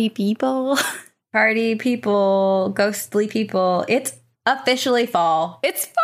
party people. Party people, ghostly people. It's officially fall. It's fun.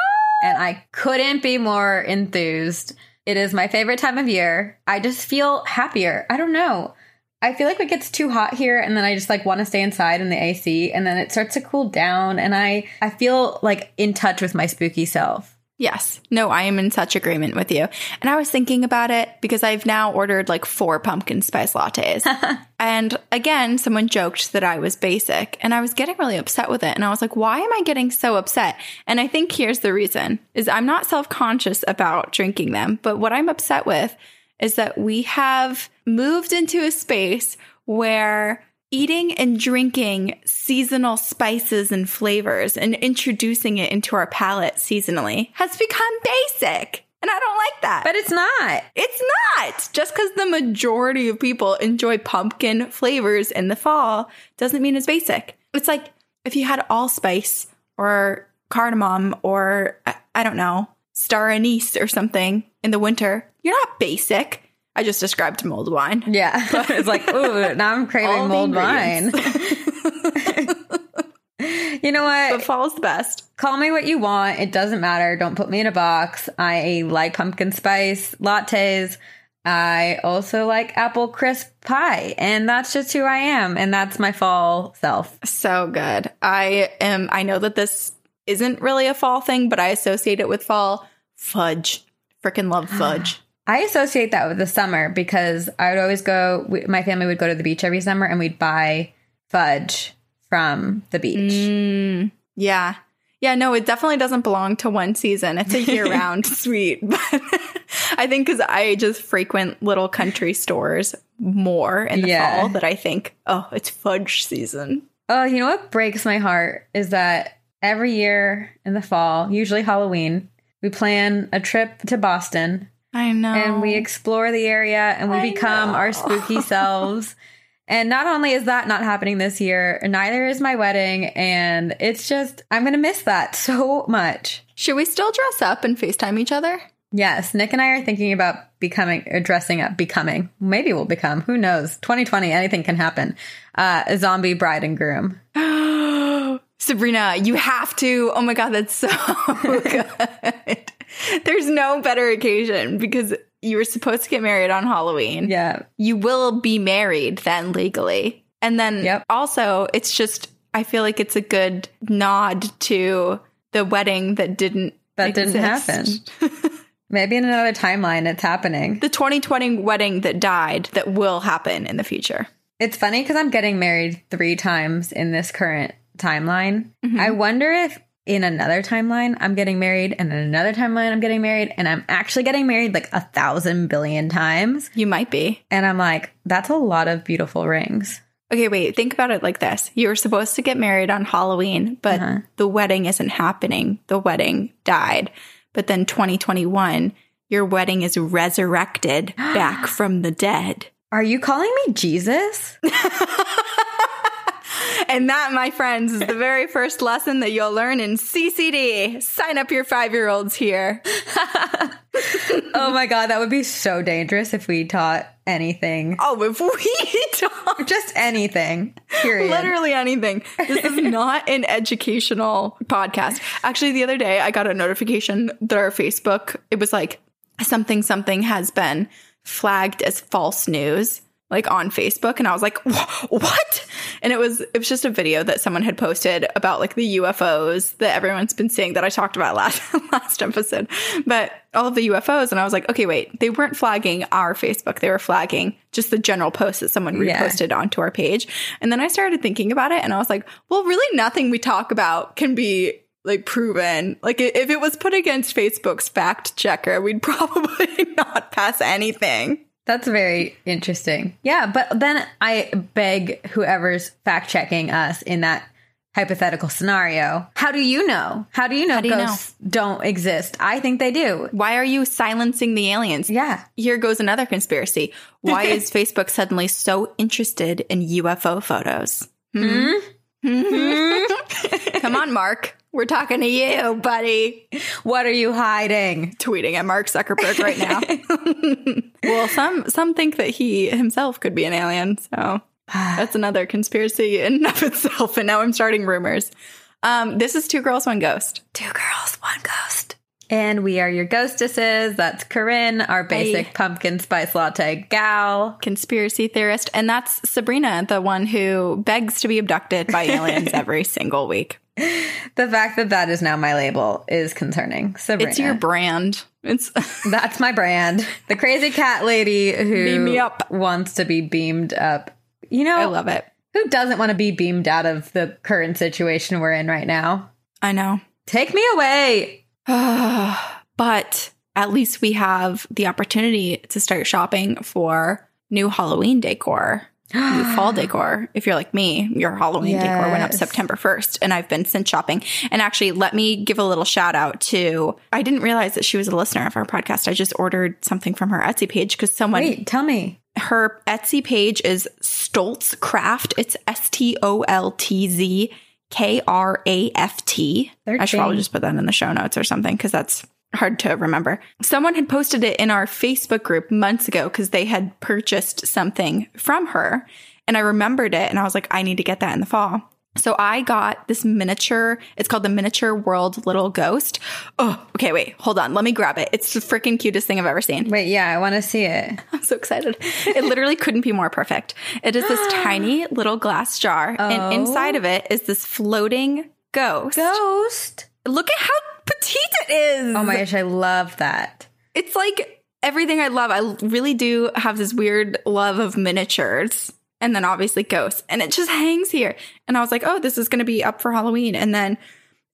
and I couldn't be more enthused. It is my favorite time of year. I just feel happier. I don't know. I feel like it gets too hot here and then I just like want to stay inside in the AC and then it starts to cool down and I I feel like in touch with my spooky self. Yes. No, I am in such agreement with you. And I was thinking about it because I've now ordered like four pumpkin spice lattes. and again, someone joked that I was basic and I was getting really upset with it. And I was like, why am I getting so upset? And I think here's the reason is I'm not self-conscious about drinking them, but what I'm upset with is that we have moved into a space where eating and drinking seasonal spices and flavors and introducing it into our palate seasonally has become basic. And I don't like that. But it's not. it's not. Just because the majority of people enjoy pumpkin flavors in the fall doesn't mean it's basic. It's like if you had allspice or cardamom or I, don't know, star anise or something in the winter, you're not basic. I just described mulled wine. Yeah. it's like, ooh, now I'm craving mulled wine. you know what? But fall's the best. Call me what you want. It doesn't matter. Don't put me in a box. I like pumpkin spice lattes. I also like apple crisp pie. And that's just who I am. And that's my fall self. So good. I am, I know that this isn't really a fall thing, but I associate it with fall. Fudge. Freaking love fudge. I associate that with the summer because I would always go, we, my family would go to the beach every summer and we'd buy fudge from the beach. Mm, yeah. Yeah, no, it definitely doesn't belong to one season. It's a year round sweet. But I think because I just frequent little country stores more in the Yeah. fall that I think, oh, it's fudge season. Oh, you know what breaks my heart is that every year in the fall, usually Halloween, we plan a trip to Boston I know. and we explore the area and we I become our spooky selves. And not only is that not happening this year, neither is my wedding. And it's just, I'm going to miss that so much. Should we still dress up and FaceTime each other? Yes, Nick and I are thinking about becoming, or dressing up, becoming. Maybe we'll become. Who knows? 2020, anything can happen. Uh, a zombie bride and groom. Sabrina, you have to. Oh my God, that's so good. There's no better occasion because you were supposed to get married on Halloween. Yeah. You will be married then legally. And then Yep. also, it's just, I feel like it's a good nod to the wedding that didn't. That didn't happen. Maybe in another timeline, it's happening. the 2020 wedding that died that will happen in the future. It's funny because I'm getting married three times in this current timeline. Mm-hmm. I wonder if in another timeline I'm getting married, and in another timeline I'm getting married, and I'm actually getting married like a thousand billion times. You might be. And I'm like, that's a lot of beautiful rings. Okay, wait, think about it like this. You were supposed to get married on Halloween, but Uh-huh. the wedding isn't happening. The wedding died. But then 2021, your wedding is resurrected back from the dead. Are you calling me Jesus? And that, my friends, is the very first lesson that you'll learn in CCD. Sign up your five year olds here. oh my God, that would be so dangerous if we taught anything. Oh, if we taught Just anything. Period. literally anything, this is not an educational podcast. Actually, the other day I got a notification that our Facebook, it was like something, something has been flagged as false news. Like on Facebook, and I was like, "What?" And it was it was just a video that someone had posted about like the UFOs that everyone's been seeing that I talked about last last episode, but all of the UFOs, and I was like, "Okay, wait, they weren't flagging our Facebook; they were flagging just the general post that someone Yeah. reposted onto our page." And then I started thinking about it, and I was like, "Well, really, nothing we talk about can be." Like proven. Like if it was put against Facebook's fact checker, we'd probably not pass anything. That's very interesting. Yeah, but then I beg whoever's fact checking us in that hypothetical scenario. How do you know? How do you know do you know? ghosts don't exist? I think they do. Why are you silencing the aliens? Yeah. Here goes another conspiracy. Why is Facebook suddenly so interested in UFO photos? Hmm? hmm? hmm? hmm? Come on, Mark. We're talking to you, buddy. What are you hiding? Tweeting at Mark Zuckerberg right now. well, some some think that he himself could be an alien. So That's another conspiracy in and of itself. And now I'm starting rumors. Um, this is Two Girls, One Ghost. Two girls, one ghost. And we are your ghostesses. That's Corinne, our basic Hey. pumpkin spice latte gal. Conspiracy theorist. And that's Sabrina, the one who begs to be abducted by aliens every single week. The fact that that is now my label is concerning. Sabrina. It's your brand. It's That's my brand. The crazy cat lady who Beam me up. wants to be beamed up. You know, I love it. who doesn't want to be beamed out of the current situation we're in right now? I know. Take me away. but at least we have the opportunity to start shopping for new Halloween decor, fall decor. If you're like me, your Halloween decor went up September 1st, and I've been since shopping. And actually, let me give a little shout out to I didn't realize that she was a listener of our podcast. I just ordered something from her Etsy page because someone Wait, tell me. her Etsy page is Stoltz Kraft. It's S T O L T Z K R A F T. I should probably just put that in the show notes or something because that's hard to remember. Someone had posted it in our Facebook group months ago because they had purchased something from her. And I remembered it and I was like, I need to get that in the fall. So I got this miniature. It's called the Miniature World Little Ghost. Oh, okay, wait, hold on. Let me grab it. It's the freaking cutest thing I've ever seen. Wait, yeah, I want to see it. I'm so excited. It literally couldn't be more perfect. It is this tiny little glass jar, Oh. and inside oh. of it is this floating ghost. Ghost. Look at how petite it is. Oh my gosh, I love that. It's like everything I love. I really do have this weird love of miniatures. And then obviously ghosts. And it just hangs here. And I was like, oh, this is going to be up for Halloween. And then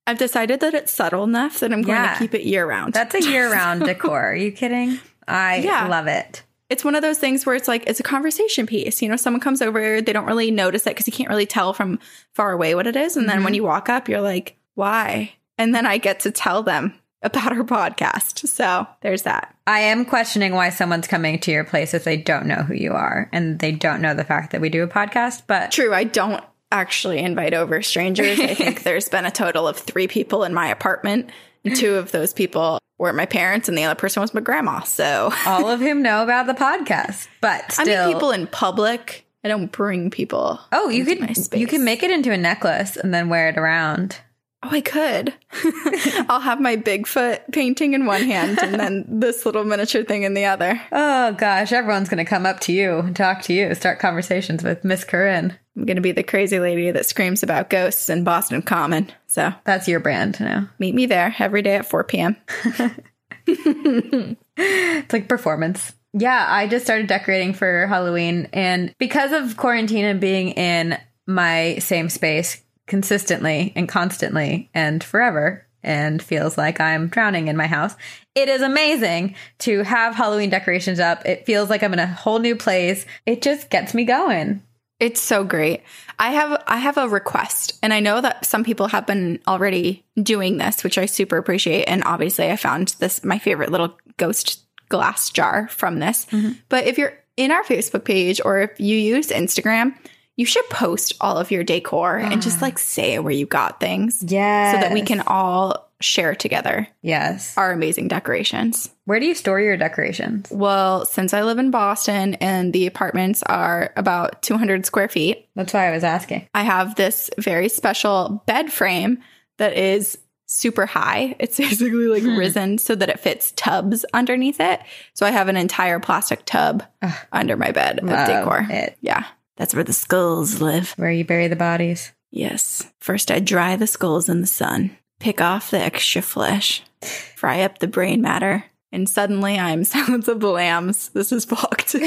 I've decided that it's subtle enough that I'm going Yeah. to keep it year round. That's a year round decor. Are you kidding? I Yeah. love it. it's one of those things where it's like it's a conversation piece. You know, someone comes over, they don't really notice it because you can't really tell from far away what it is. And then mm-hmm. when you walk up, you're like, why? And then I get to tell them about our podcast. So there's that. I am questioning why someone's coming to your place if they don't know who you are and they don't know the fact that we do a podcast. But True, I don't actually invite over strangers. I think there's been a total of three people in my apartment. And two of those people were my parents, and the other person was my grandma. So all of whom know about the podcast. But I still, meet people in public. I don't bring people. oh, you could you can make it into a necklace and then wear it around. Oh, I could. I'll have my Bigfoot painting in one hand and then this little miniature thing in the other. Oh gosh, everyone's gonna come up to you and talk to you, start conversations with Miss Corinne. I'm going to be the crazy lady that screams about ghosts in Boston Common. So That's your brand now. meet me there every day at 4 p.m. It's like performance. Yeah, I just started decorating for Halloween. And because of quarantine and being in my same space consistently and constantly and forever, and feels like I'm drowning in my house, it is amazing to have Halloween decorations up. It feels like I'm in a whole new place. It just gets me going. It's so great. I have I have a request and I know that some people have been already doing this, which I super appreciate and obviously I found this my favorite little ghost glass jar from this. Mm-hmm. But if you're in our Facebook page or if you use Instagram, you should post all of your decor and just ah. like say where you got things Yeah. so that we can all share together Yes. our amazing decorations. Where do you store your decorations? Well, since I live in Boston and the apartments are about 200 square feet, That's why I was asking. I have this very special bed frame that is super high. It's basically like hmm. risen so that it fits tubs underneath it. So I have an entire plastic tub ah. under my bed of Love decor. it. Yeah. That's where the skulls live. Where you bury the bodies. Yes. First, I dry the skulls in the sun, pick off the extra flesh, fry up the brain matter, and suddenly I'm Silence of the Lambs. This is fucked.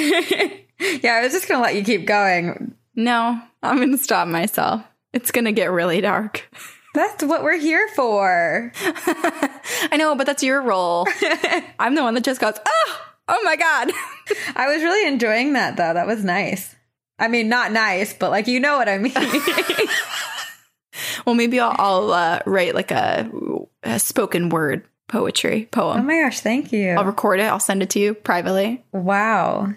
Yeah, I was just gonna let you keep going. no, I'm going to stop myself. It's going to get really dark. That's what we're here for. I know, but that's your role. I'm the one that just goes, oh, oh my God. I was really enjoying that though. That was nice. I mean, not nice, but like you know what I mean. well, maybe I'll, I'll uh, write like a, a spoken word poetry poem. oh my gosh, thank you. I'll record it. I'll send it to you privately. Wow.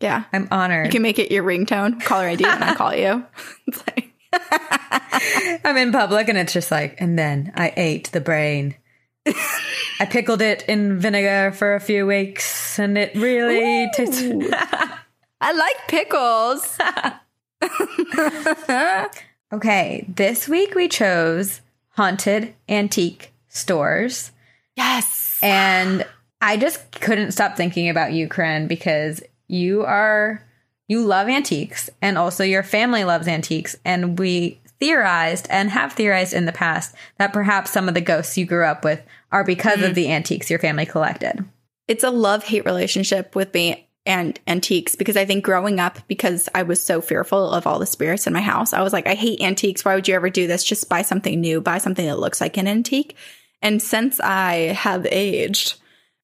Yeah. I'm honored. You can make it your ringtone, caller ID, and I call you. It's like, I'm in public and it's just like, and then I ate the brain. I pickled it in vinegar for a few weeks and it really tasted. I like pickles. okay, this week we chose haunted antique stores. Yes. And I just couldn't stop thinking about you, Corinne, because you are you love antiques and also your family loves antiques and we theorized and have theorized in the past that perhaps some of the ghosts you grew up with are because mm. of the antiques your family collected. It's a love-hate relationship with me and antiques because I think growing up, because I was so fearful of all the spirits in my house, I was like, I hate antiques. Why would you ever do this? Just buy something new, buy something that looks like an antique. And since I have aged,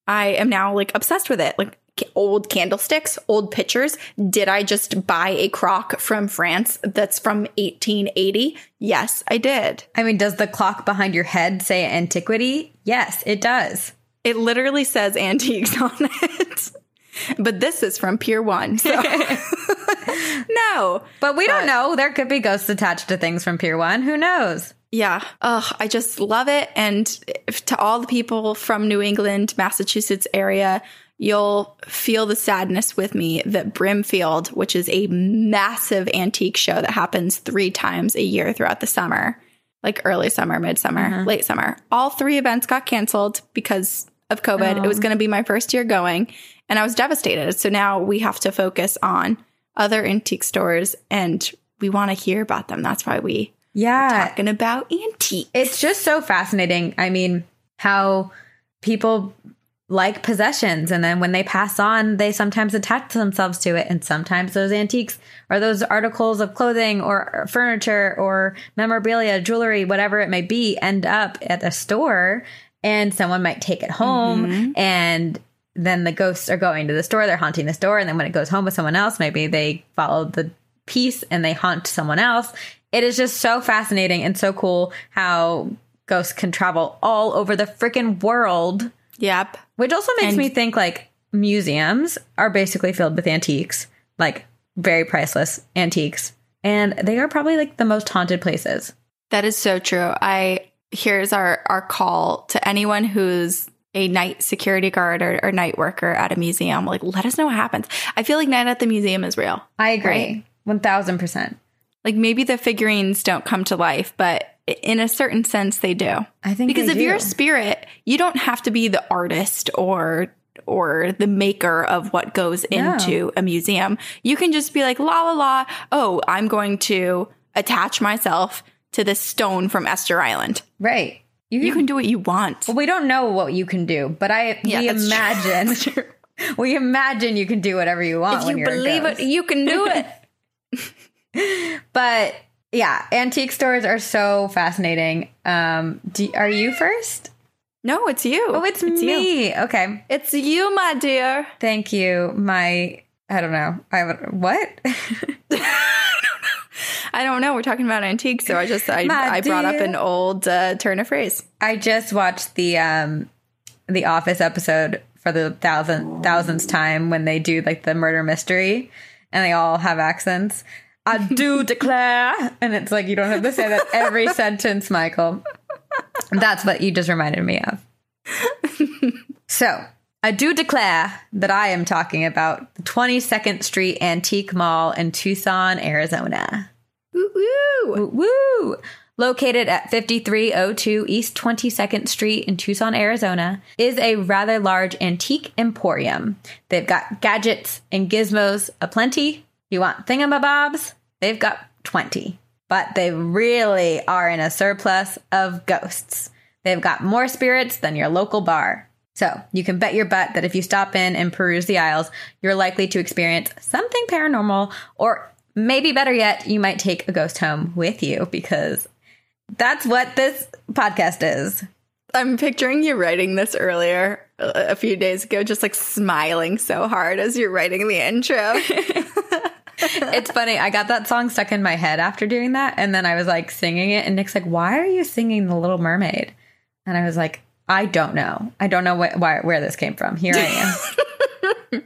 I am now like obsessed with it. Like old candlesticks, old pictures. Did I just buy a crock from France that's from 1880? Yes, I did. I mean, does the clock behind your head say antiquity? Yes, it does. It literally says antiques on it. but this is from Pier 1. So. no. But we but, don't know. There could be ghosts attached to things from Pier 1. Who knows? Yeah. Oh, I just love it. And to all the people from New England, Massachusetts area, you'll feel the sadness with me that Brimfield, which is a massive antique show that happens three times a year throughout the summer, like early summer, midsummer, mm-hmm. late summer, all three events got canceled because of COVID. Oh. It was oh. going to be my first year going, and I was devastated. So now we have to focus on other antique stores and we want to hear about them. That's why we yeah talking about antiques. It's just so fascinating. I mean, how people like possessions and then when they pass on they sometimes attach themselves to it and sometimes those antiques or those articles of clothing or furniture or memorabilia jewelry whatever it may be end up at a store and someone might take it home mm-hmm. and then the ghosts are going to the store they're haunting the store and then when it goes home with someone else maybe they follow the piece and they haunt someone else it is just so fascinating and so cool how ghosts can travel all over the freaking world Yep. Which also makes and me think like museums are basically filled with antiques, like very priceless antiques. And they are probably like the most haunted places. That is so true. I here's our our call to anyone who's a night security guard or, or night worker at a museum. Like, let us know what happens. I feel like night at the museum is real. I agree. Thousand percent. Like maybe the figurines don't come to life, but in a certain sense they do. I think because if do. you're a spirit, you don't have to be the artist or or the maker of what goes no. into a museum. You can just be like la la la, oh, I'm going to attach myself to this stone from Easter Island. Right. You can, you can do what you want. Well, we don't know what you can do, but I yeah, we imagine we imagine you can do whatever you want. If you believe it, you can do it. but yeah, antique stores are so fascinating. Um, do, are you first? No, it's you. Oh, it's, it's me. You. Okay, it's you, my dear. Thank you, my. I don't know. I what? I don't know. We're talking about antiques, so I just I, I brought up an old uh, turn of phrase. I just watched the um the Office episode for the thousand thousandth time when they do like the murder mystery, and they all have accents. I do declare. And it's like, you don't have to say that every sentence, Michael. That's what you just reminded me of. so, I do declare that I am talking about the 22nd Street Antique Mall in Tucson, Arizona. Woo woo! Woo Located at 5302 East 22nd Street in Tucson, Arizona, is a rather large antique emporium. They've got gadgets and gizmos aplenty. You want thingamabobs? They've got 20, but they really are in a surplus of ghosts. They've got more spirits than your local bar. So you can bet your butt that if you stop in and peruse the aisles, you're likely to experience something paranormal, or maybe better yet, you might take a ghost home with you because that's what this podcast is. I'm picturing you writing this earlier uh, a few days ago, just like smiling so hard as you're writing the intro. it's funny. I got that song stuck in my head after doing that. And then I was like singing it. And Nick's like, why are you singing The Little Mermaid? And I was like, I don't know. I don't know wh- why, where this came from. Here I am.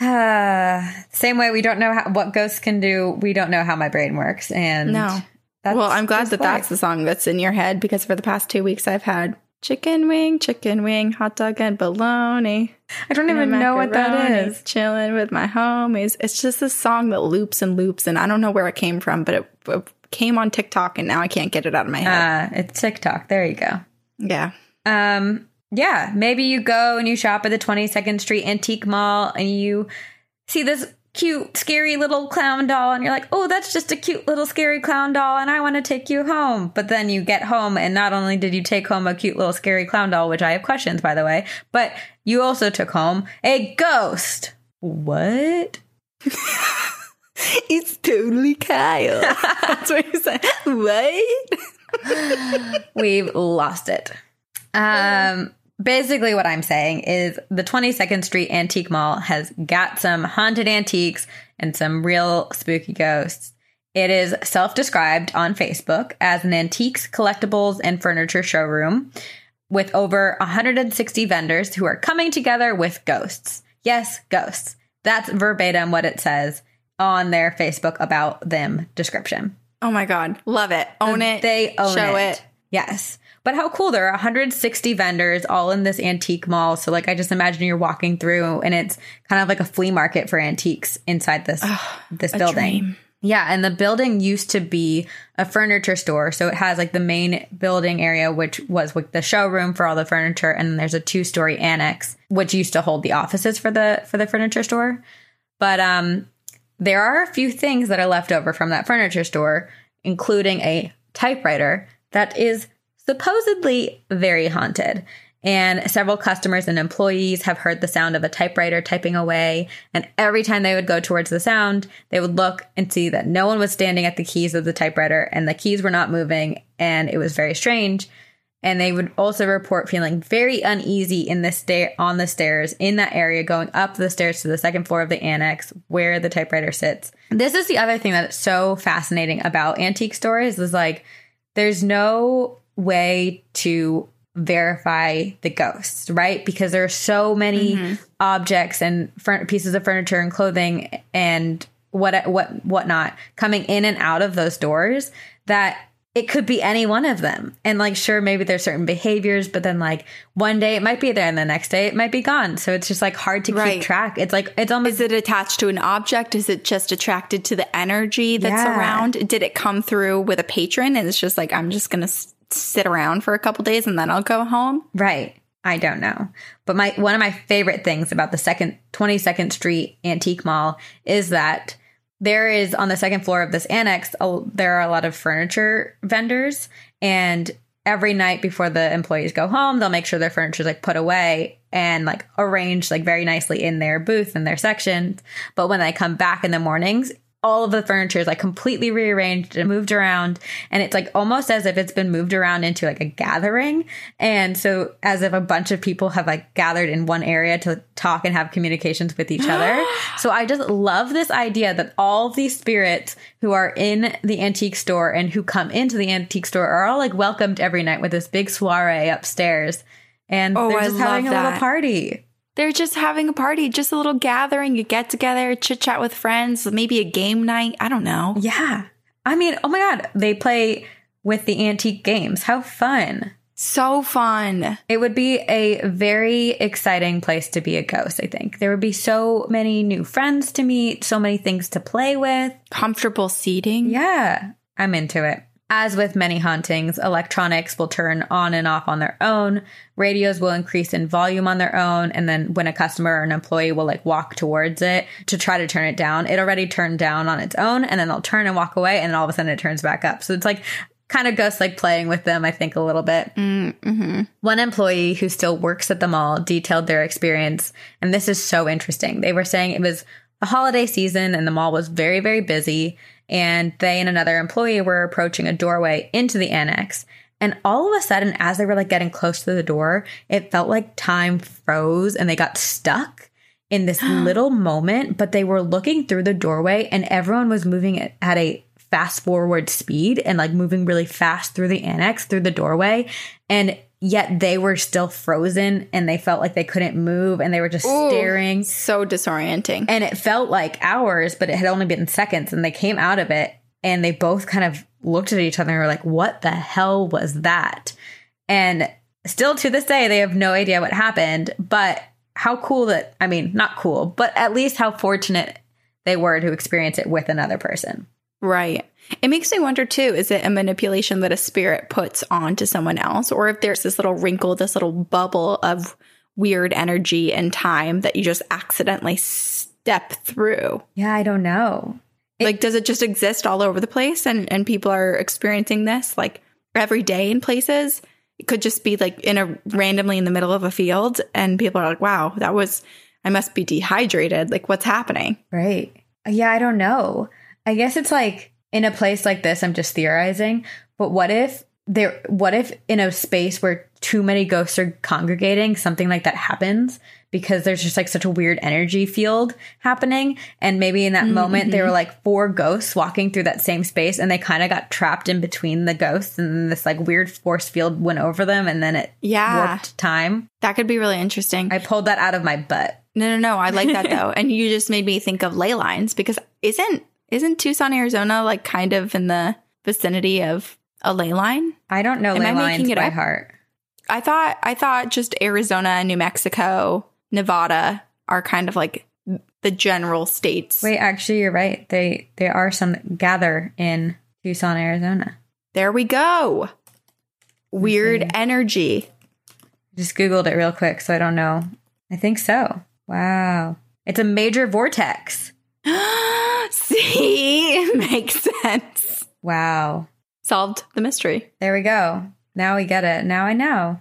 uh, same way we don't know how, what ghosts can do. We don't know how my brain works. And no. well, I'm glad that life. that's the song that's in your head because for the past two weeks I've had Chicken wing, chicken wing, hot dog and bologna. I don't even know what that is. Chilling with my homies. It's just a song that loops and loops, and I don't know where it came from, but it, it came on TikTok, and now I can't get it out of my head. Uh, it's TikTok. There you go. yeah. Um, yeah, maybe you go and you shop at the 22nd Street Antique Mall and you see this cute, scary little clown doll, and you're like, oh, that's just a cute little scary clown doll, and I want to take you home. But then you get home, and not only did you take home a cute little scary clown doll, which I have questions, by the way, but you also took home a ghost. What? It's totally Kyle. That's what you said. What? We've lost it. Um, basically, what I'm saying is the 22nd Street Antique Mall has got some haunted antiques and some real spooky ghosts. It is self described on Facebook as an antiques, collectibles, and furniture showroom with over 160 vendors who are coming together with ghosts. Yes, ghosts. That's verbatim what it says on their Facebook about them description. Oh my God. Love it. Own it. They own Show it. it. Yes. But how cool. There are 160 vendors all in this antique mall. So, like, I just imagine you're walking through and it's kind of like a flea market for antiques inside this, this building. dream. Yeah. And the building used to be a furniture store. So, it has like the main building area, which was like the showroom for all the furniture. And then there's a two story annex, which used to hold the offices for the, for the furniture store. But, um, there are a few things that are left over from that furniture store, including a typewriter that is supposedly very haunted. And several customers and employees have heard the sound of a typewriter typing away. And every time they would go towards the sound, they would look and see that no one was standing at the keys of the typewriter and the keys were not moving. And it was very strange. And they would also report feeling very uneasy in the stair on the stairs in that area, going up the stairs to the second floor of the annex where the typewriter sits. This is the other thing that's so fascinating about antique stores is like there's no way to verify the ghosts, right? Because there are so many mm-hmm. objects and fur- pieces of furniture and clothing and what what whatnot coming in and out of those doors that it could be any one of them. And like, sure, maybe there's certain behaviors, but then like one day it might be there and the next day it might be gone. So it's just like hard to Right. keep track. It's like, it's almost, Is it attached to an object? Is it just attracted to the energy that's Yeah. around? Did it come through with a patron and it's just like, I'm just going to sit around for a couple days and then I'll go home? right. I don't know. But my, one of my favorite things about the second, 22nd Street Antique Mall is that there is on the second floor of this annex, a, there are a lot of furniture vendors and every night before the employees go home, they'll make sure their furniture is like put away and like arranged like very nicely in their booth and their section. But when they come back in the mornings, all of the furniture is like completely rearranged and moved around. And it's like almost as if it's been moved around into like a gathering. And so as if a bunch of people have like gathered in one area to talk and have communications with each other. so I just love this idea that all these spirits who are in the antique store and who come into the antique store are all like welcomed every night with this big soiree upstairs. And Oh, they're I just having a little party. They're just having a party, just a little gathering, you get together, chit chat with friends, maybe a game night. I don't know. Yeah. I mean, oh my God, they play with the antique games. How fun. So fun. It would be a very exciting place to be a ghost, I think. There would be so many new friends to meet, so many things to play with. Comfortable seating. Yeah, I'm into it. As with many hauntings, electronics will turn on and off on their own. Radios will increase in volume on their own. And then when a customer or an employee will like walk towards it to try to turn it down, it already turned down on its own. And then they'll turn and walk away. And then all of a sudden it turns back up. So it's like kind of ghost like playing with them, I think, a little bit. Mm-hmm. One employee who still works at the mall detailed their experience, and this is so interesting. They were saying it was the holiday season and the mall was very, very busy, and they and another employee were approaching a doorway into the annex. And all of a sudden, as they were like getting close to the door, it felt like time froze and they got stuck in this little moment, but they were looking through the doorway and everyone was moving at a fast forward speed and like moving really fast through the annex, through the doorway. And yet they were still frozen and they felt like they couldn't move and they were just Ooh, staring. So disorienting. And it felt like hours, but it had only been seconds. And they came out of it and they both kind of looked at each other and were like, what the hell was that? And still to this day, they have no idea what happened. But how cool that, I mean, not cool, but at least how fortunate they were to experience it with another person. Right. It makes me wonder too is it a manipulation that a spirit puts onto someone else? Or if there's this little wrinkle, this little bubble of weird energy and time that you just accidentally step through? Yeah, I don't know. It, like, does it just exist all over the place and, and people are experiencing this like every day in places? It could just be like in a randomly in the middle of a field and people are like, wow, that was, I must be dehydrated. Like, what's happening? Right. Yeah, I don't know. I guess it's like in a place like this, I'm just theorizing, but what if there, what if in a space where too many ghosts are congregating, something like that happens because there's just like such a weird energy field happening. And maybe in that mm-hmm. moment, there were like four ghosts walking through that same space and they kind of got trapped in between the ghosts and this like weird force field went over them and then it yeah. warped time. That could be really interesting. I pulled that out of my butt. No, no, no. I like that though. and you just made me think of ley lines because isn't isn't Tucson, Arizona like kind of in the vicinity of a ley line? I don't know Am ley I lines by up? heart. I thought I thought just Arizona, New Mexico, Nevada are kind of like the general states. Wait, actually you're right. They they are some gather in Tucson, Arizona. There we go. Weird energy. Just googled it real quick so I don't know. I think so. Wow. It's a major vortex. See, makes sense. Wow. Solved the mystery. There we go. Now we get it. Now I know.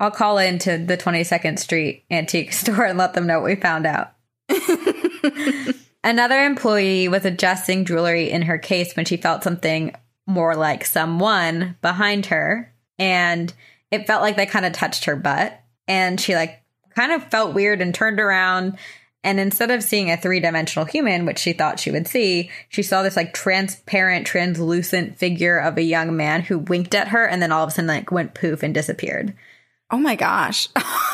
I'll call into the 22nd Street antique store and let them know what we found out. Another employee was adjusting jewelry in her case when she felt something more like someone behind her. And it felt like they kind of touched her butt. And she like kind of felt weird and turned around and instead of seeing a three dimensional human, which she thought she would see, she saw this like transparent, translucent figure of a young man who winked at her and then all of a sudden like went poof and disappeared. Oh my gosh.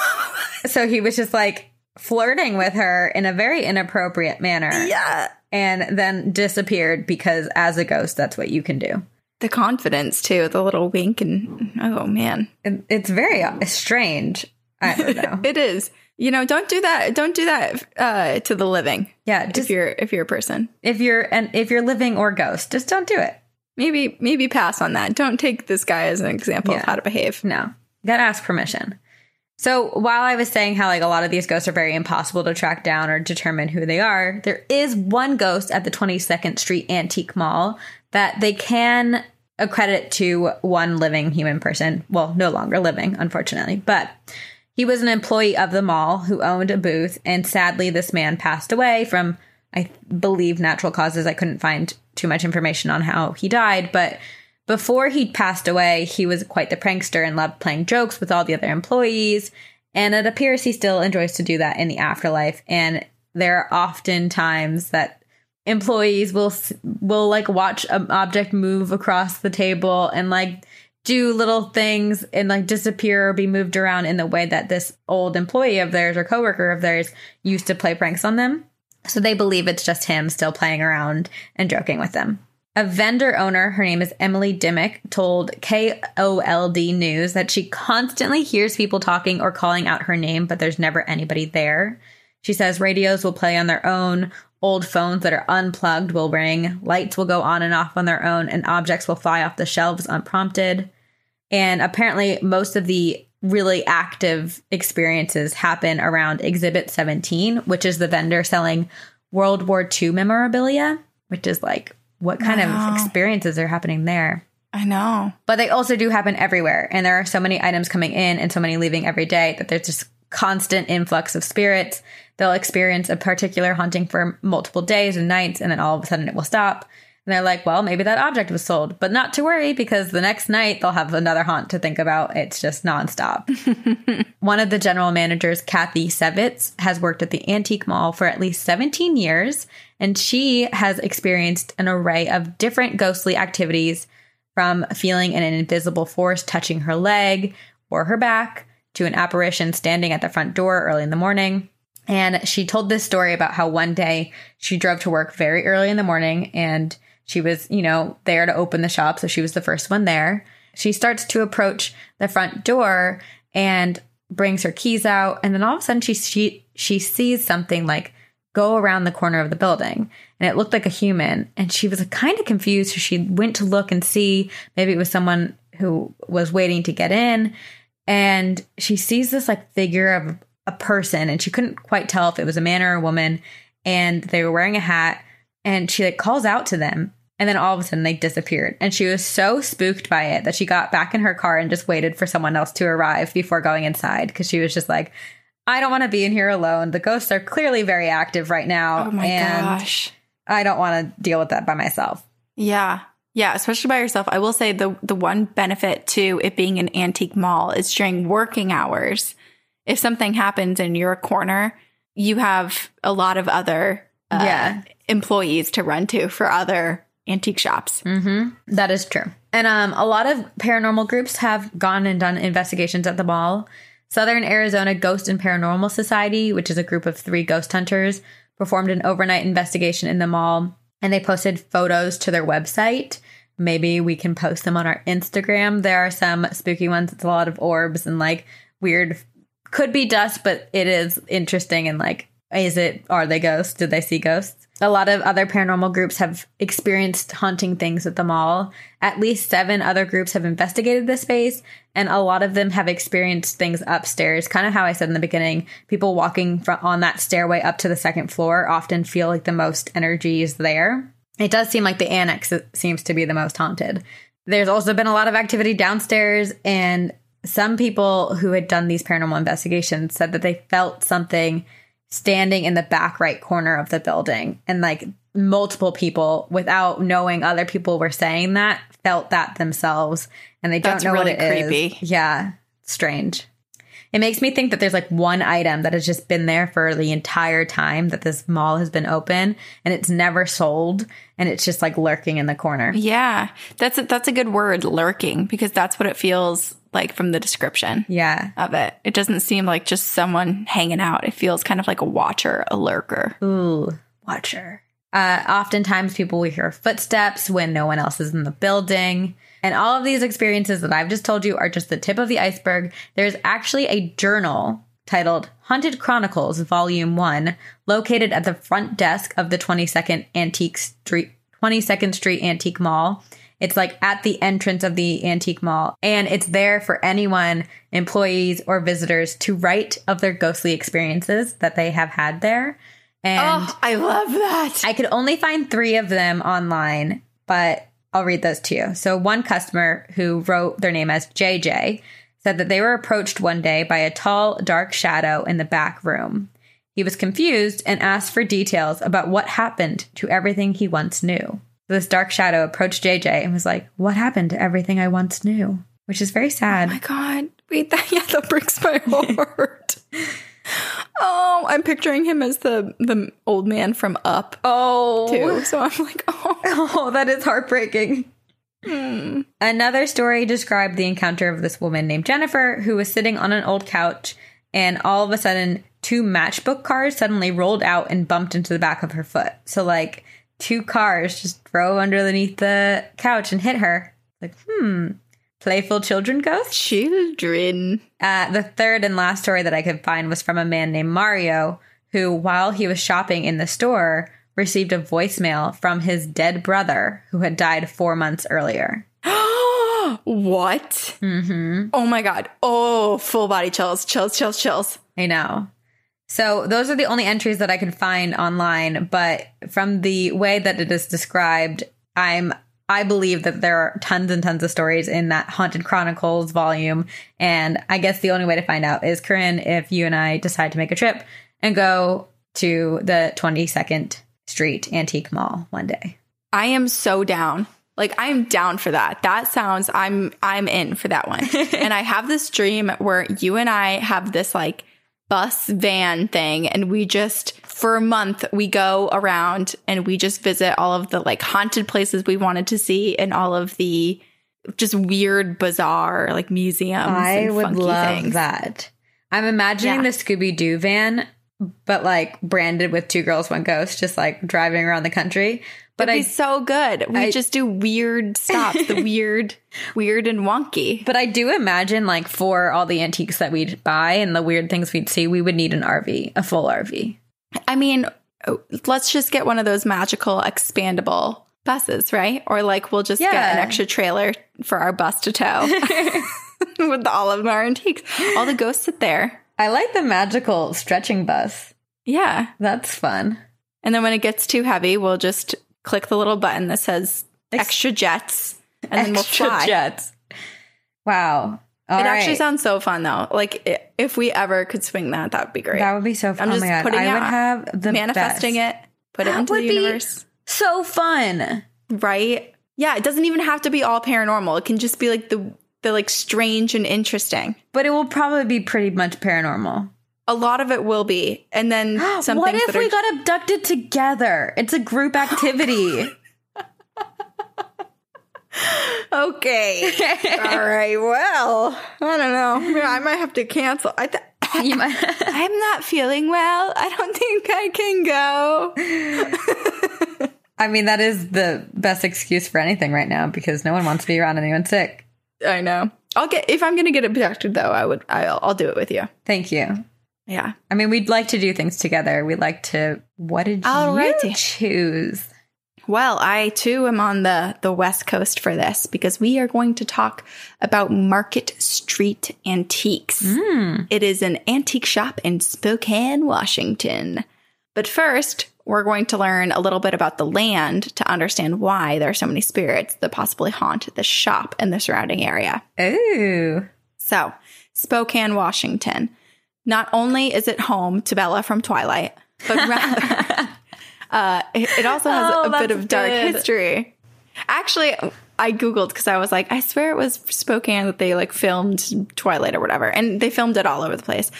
so he was just like flirting with her in a very inappropriate manner. Yeah. And then disappeared because as a ghost, that's what you can do. The confidence too, the little wink and oh man. It's very uh, strange. I don't know. it is. You know, don't do that. Don't do that uh, to the living. Yeah, just, if you're if you're a person, if you're and if you're living or ghost, just don't do it. Maybe maybe pass on that. Don't take this guy as an example yeah. of how to behave. No, you gotta ask permission. So while I was saying how like a lot of these ghosts are very impossible to track down or determine who they are, there is one ghost at the 22nd Street Antique Mall that they can accredit to one living human person. Well, no longer living, unfortunately, but he was an employee of the mall who owned a booth, and sadly, this man passed away from, I believe, natural causes. I couldn't find too much information on how he died, but before he passed away, he was quite the prankster and loved playing jokes with all the other employees. And it appears he still enjoys to do that in the afterlife. And there are often times that employees will will like watch an object move across the table and like do little things and like disappear or be moved around in the way that this old employee of theirs or coworker of theirs used to play pranks on them. So they believe it's just him still playing around and joking with them. A vendor owner, her name is Emily Dimmick, told KOLD News that she constantly hears people talking or calling out her name, but there's never anybody there. She says radios will play on their own, old phones that are unplugged will ring, lights will go on and off on their own, and objects will fly off the shelves unprompted. And apparently, most of the really active experiences happen around Exhibit 17, which is the vendor selling World War II memorabilia, which is like, what kind wow. of experiences are happening there? I know. But they also do happen everywhere. And there are so many items coming in and so many leaving every day that there's just constant influx of spirits. They'll experience a particular haunting for multiple days and nights, and then all of a sudden it will stop. And they're like, well, maybe that object was sold, but not to worry because the next night they'll have another haunt to think about. It's just nonstop. One of the general managers, Kathy Sevitz, has worked at the antique mall for at least 17 years, and she has experienced an array of different ghostly activities from feeling an invisible force touching her leg or her back to an apparition standing at the front door early in the morning. And she told this story about how one day she drove to work very early in the morning and she was, you know, there to open the shop. So she was the first one there. She starts to approach the front door and brings her keys out. And then all of a sudden she, she, she sees something like go around the corner of the building and it looked like a human. And she was kind of confused. So she went to look and see maybe it was someone who was waiting to get in. And she sees this like figure of a person and she couldn't quite tell if it was a man or a woman. And they were wearing a hat and she like calls out to them and then all of a sudden they disappeared. And she was so spooked by it that she got back in her car and just waited for someone else to arrive before going inside because she was just like, I don't want to be in here alone. The ghosts are clearly very active right now. Oh my and gosh. I don't want to deal with that by myself. Yeah. Yeah, especially by yourself. I will say the the one benefit to it being an antique mall is during working hours. If something happens in your corner, you have a lot of other uh, Yeah. employees to run to for other antique shops. Mm-hmm. That is true. And um, a lot of paranormal groups have gone and done investigations at the mall. Southern Arizona Ghost and Paranormal Society, which is a group of three ghost hunters, performed an overnight investigation in the mall and they posted photos to their website. Maybe we can post them on our Instagram. There are some spooky ones. It's a lot of orbs and like weird, could be dust, but it is interesting and like, is it, are they ghosts? Did they see ghosts? A lot of other paranormal groups have experienced haunting things at the mall. At least seven other groups have investigated the space, and a lot of them have experienced things upstairs. Kind of how I said in the beginning, people walking on that stairway up to the second floor often feel like the most energy is there. It does seem like the annex seems to be the most haunted. There's also been a lot of activity downstairs, and some people who had done these paranormal investigations said that they felt something standing in the back right corner of the building and like multiple people without knowing other people were saying that felt that themselves and they don't know really what it is. creepy. Yeah, strange. It makes me think that there's like one item that has just been there for the entire time that this mall has been open and it's never sold and it's just like lurking in the corner. Yeah, that's a, that's a good word, lurking, because that's what it feels like from the description Yeah. of it. It doesn't seem like just someone hanging out. It feels kind of like a watcher, a lurker. Ooh, watcher. Uh, oftentimes, people will hear footsteps when no one else is in the building. And all of these experiences that I've just told you are just the tip of the iceberg. There's actually a journal titled Haunted Chronicles, Volume 1, located at the front desk of the 22nd Antique Street, 22nd Street Antique Mall. It's like at the entrance of the antique mall, and it's there for anyone, employees or visitors, to write of their ghostly experiences that they have had there. And oh, I love that. I could only find three of them online, but I'll read those to you. So, one customer who wrote their name as JJ said that they were approached one day by a tall, dark shadow in the back room. He was confused and asked for details about what happened to everything he once knew. This dark shadow approached JJ and was like, What happened to everything I once knew? Which is very oh sad. my god, wait, that yeah, that breaks my heart. oh, I'm picturing him as the the old man from Up oh, too. So I'm like, oh, Oh, that is heartbreaking. hmm. Another story described the encounter of this woman named Jennifer who was sitting on an old couch and all of a sudden two matchbook cars suddenly rolled out and bumped into the back of her foot. So like two cars just drove underneath the couch and hit her. Like, hmm, playful children ghosts? children. Uh, the third and last story that I could find was from a man named Mario, who, while he was shopping in the store, received a voicemail from his dead brother who had died four months earlier. what? Mm-hmm. Oh my god. Oh, full body chills, chills, chills, chills. I know. So those are the only entries that I could find online, but from the way that it is described, I'm I believe that there are tons and tons of stories in that Haunted Chronicles volume. And I guess the only way to find out is, Corinne, if you and I decide to make a trip and go to the 22nd Street Antique Mall one day. I am so down. Like I'm down for that. That sounds I'm I'm in for that one. and I have this dream where you and I have this like bus van thing and we just for a month we go around and we just visit all of the like haunted places we wanted to see and all of the just weird bizarre like museums I and would funky love things. that. I'm imagining Yeah. the Scooby Doo van but like branded with two girls, one ghost, just like driving around the country. But It'd I be so good. We I- just do weird stops, the weird, weird and wonky. but I do imagine like for all the antiques that we'd buy and the weird things we'd see, we would need an RV, a full RV. I mean, oh, let's just get one of those magical expandable buses, right? Or like we'll just get an extra trailer for our bus to tow with all of our antiques. All the ghosts sit there. I like the magical stretching bus. Yeah. That's fun. And then when it gets too heavy, we'll just click the little button that says extra jets and then we'll Extra fly. jets. Wow. All it actually sounds so fun though. Like if we ever could swing that, that would be great. That would be so fun. I'm oh just my God. putting I would out- have the Manifesting best. it, put it That into the would be- universe. So fun. Right? Yeah, it doesn't even have to be all paranormal. It can just be like the the like strange and interesting. But it will probably be pretty much paranormal. A lot of it will be. And then some what if we are got abducted together? It's a group activity. Okay. all right. Well, I don't know. I might have to cancel. I th- you might. I'm not feeling well. I don't think I can go. I mean, that is the best excuse for anything right now because no one wants to be around anyone sick. I know. I'll get if I'm going to get abducted though, I would I'll, I'll do it with you. Thank you. Yeah. I mean, we'd like to do things together. We'd like to. What did you Alrighty. choose? Well, I too am on the the West Coast for this because we are going to talk about Market Street Antiques. Hmm. It is an antique shop in Spokane, Washington. But first, we're going to learn a little bit about the land to understand why there are so many spirits that possibly haunt the shop and the surrounding area. Ooh. So, Spokane, Washington. Not only is it home to Bella from Twilight, but rather, uh, it, it also has Oh, a bit of dark good. history. Actually, I googled because I was like, I swear it was Spokane that they like filmed Twilight or whatever, and they filmed it all over the place.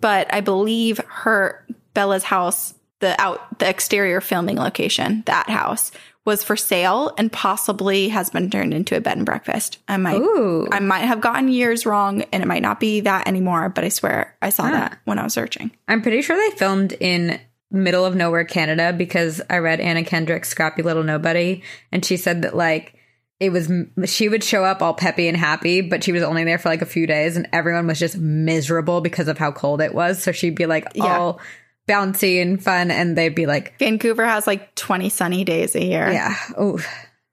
But I believe her Bella's house, the out the exterior filming location, that house was for sale and possibly has been turned into a bed and breakfast. I might Ooh. I might have gotten years wrong and it might not be that anymore, but I swear I saw that when I was searching. I'm pretty sure they filmed in middle of nowhere Canada because I read Anna Kendrick's Scrappy Little Nobody and she said that like it was she would show up all peppy and happy but she was only there for like a few days and everyone was just miserable because of how cold it was so she'd be like Yeah. Bouncy and fun and they'd be like Vancouver has like 20 sunny days a year. yeah oh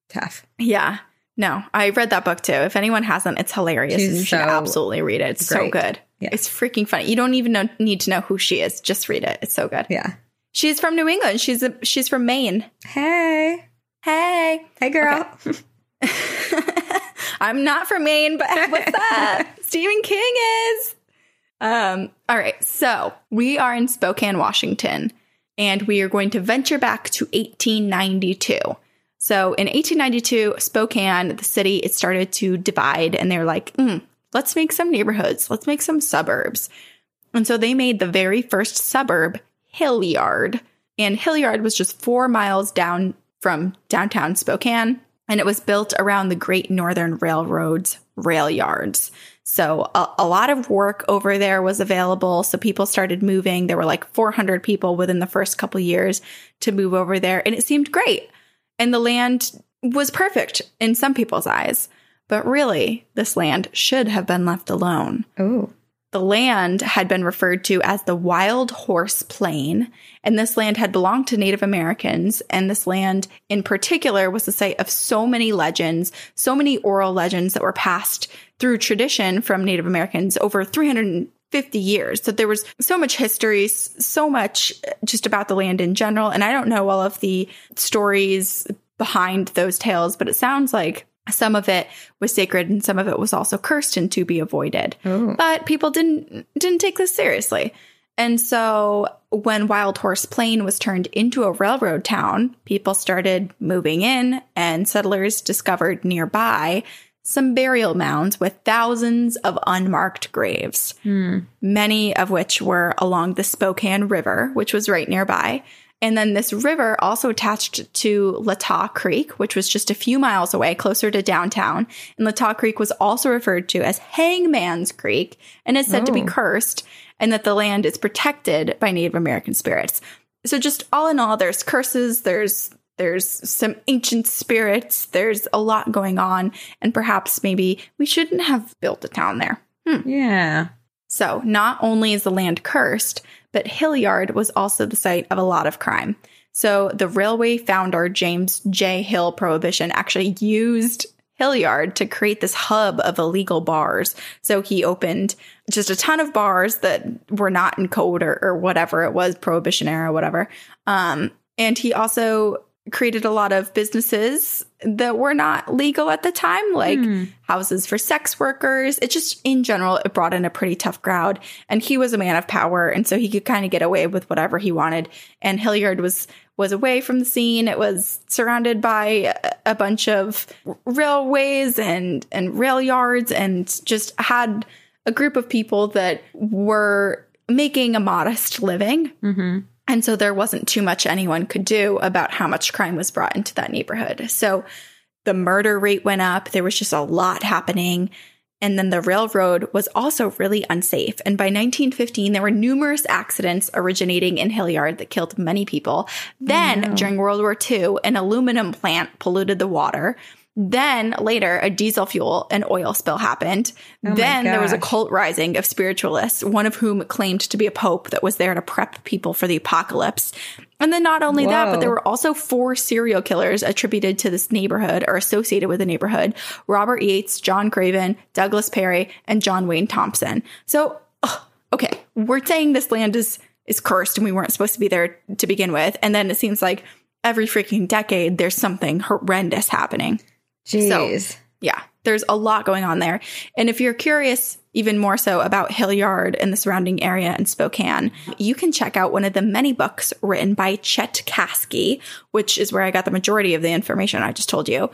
tough Yeah. No, I read that book too. If anyone hasn't, it's hilarious. She's you should so absolutely read it. It's so good. Yeah. It's freaking funny. You don't even know, need to know who she is. Just read it. It's so good. yeah She's from New England. She's a, she's from Maine. hey Hey. hey girl I'm not from Maine, but what's up? Stephen King is. Um, all right. So we are in Spokane, Washington, and we are going to venture back to 1892. So in 1892, Spokane, the city, it started to divide, and they're like, "Hmm, let's make some neighborhoods, let's make some suburbs. And so they made the very first suburb, Hillyard. And Hillyard was just four miles down from downtown Spokane. And it was built around the Great Northern Railroad's rail yards. So a, a lot of work over there was available. So people started moving. There were like 400 people within the first couple years to move over there. And it seemed great. And the land was perfect in some people's eyes. But really, this land should have been left alone. oh The land had been referred to as the Wild Horse Plain, and this land had belonged to Native Americans. And this land, in particular, was the site of so many legends, so many oral legends that were passed through tradition from Native Americans over 350 years. That there was so much history, so much uh, just about the land in general. And I don't know all of the stories behind those tales, but it sounds like some of it was sacred and some of it was also cursed and to be avoided oh but people didn't didn't take this seriously. And so when Wild Horse Plain was turned into a railroad town, people started moving in and settlers discovered nearby some burial mounds with thousands of unmarked graves, hmm. many of which were along the Spokane River, which was right nearby. And then this river also attached to Latah Creek, which was just a few miles away, closer to downtown. And Latah Creek was also referred to as Hangman's Creek and is said to be Oh. cursed. and that the land is protected by Native American spirits. So just all in all, there's curses, there's there's some ancient spirits, there's a lot going on, and perhaps maybe we shouldn't have built a town there. Hmm. Yeah. So, not only is the land cursed, but Hillyard was also the site of a lot of crime. So, the railway founder, James J. Hill Prohibition, actually used Hillyard to create this hub of illegal bars. So, he opened just a ton of bars that were not in code or, or whatever it was, Prohibition era, whatever. Um, and he also created a lot of businesses that were not legal at the time, like houses for sex workers. It just, in general, it brought in a pretty tough crowd. And he was a man of power, and so he could kind of get away with whatever he wanted. And Hillyard was was away from the scene. It was surrounded by a, a bunch of railways and and rail yards, and just had a group of people that were making a modest living. Mm-hmm. And so there wasn't too much anyone could do about how much crime was brought into that neighborhood. So the murder rate went up. There was just a lot happening. And then the railroad was also really unsafe. And by 1915, there were numerous accidents originating in Hillyard that killed many people. Then, oh, during World War II, an aluminum plant polluted the water. Then later, a diesel fuel and oil spill happened. Oh my then there was a cult rising of spiritualists, one of whom claimed to be a pope that was there to prep people for the apocalypse. And then not only that, but there were also four serial killers attributed to this neighborhood or associated with the neighborhood Robert Yates, John Craven, Douglas Perry, and John Wayne Thompson. So, okay, we're saying this land is is cursed and we weren't supposed to be there to begin with. And then it seems like every freaking decade there's something horrendous happening. Jeez. Yeah, there's a lot going on there. And if you're curious even more so about Hillyard and the surrounding area in Spokane, you can check out one of the many books written by Chet Kasky, which is where I got the majority of the information I just told you.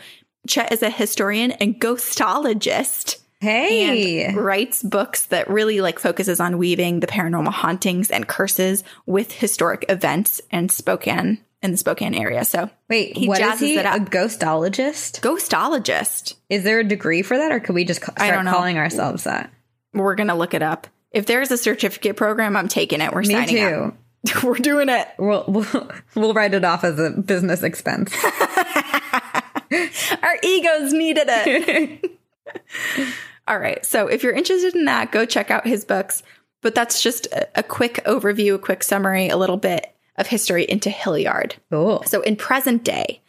Chet is a historian and ghostologist hey. and writes books that really like focuses on weaving the paranormal hauntings and curses with historic events in Spokane in the Spokane area. So Wait, he what is he? A ghostologist? ghostologist. Is there a degree for that, or could we just ca- start calling ourselves that? We're gonna look it up. If there's a certificate program, I'm taking it. We're Me signing too. up. We're doing it. We'll, we'll we'll write it off as a business expense. Our egos needed it. All right. So if you're interested in that, go check out his books. But that's just a, a quick overview, a quick summary, a little bit of history into Hillyard. Cool. So in present day,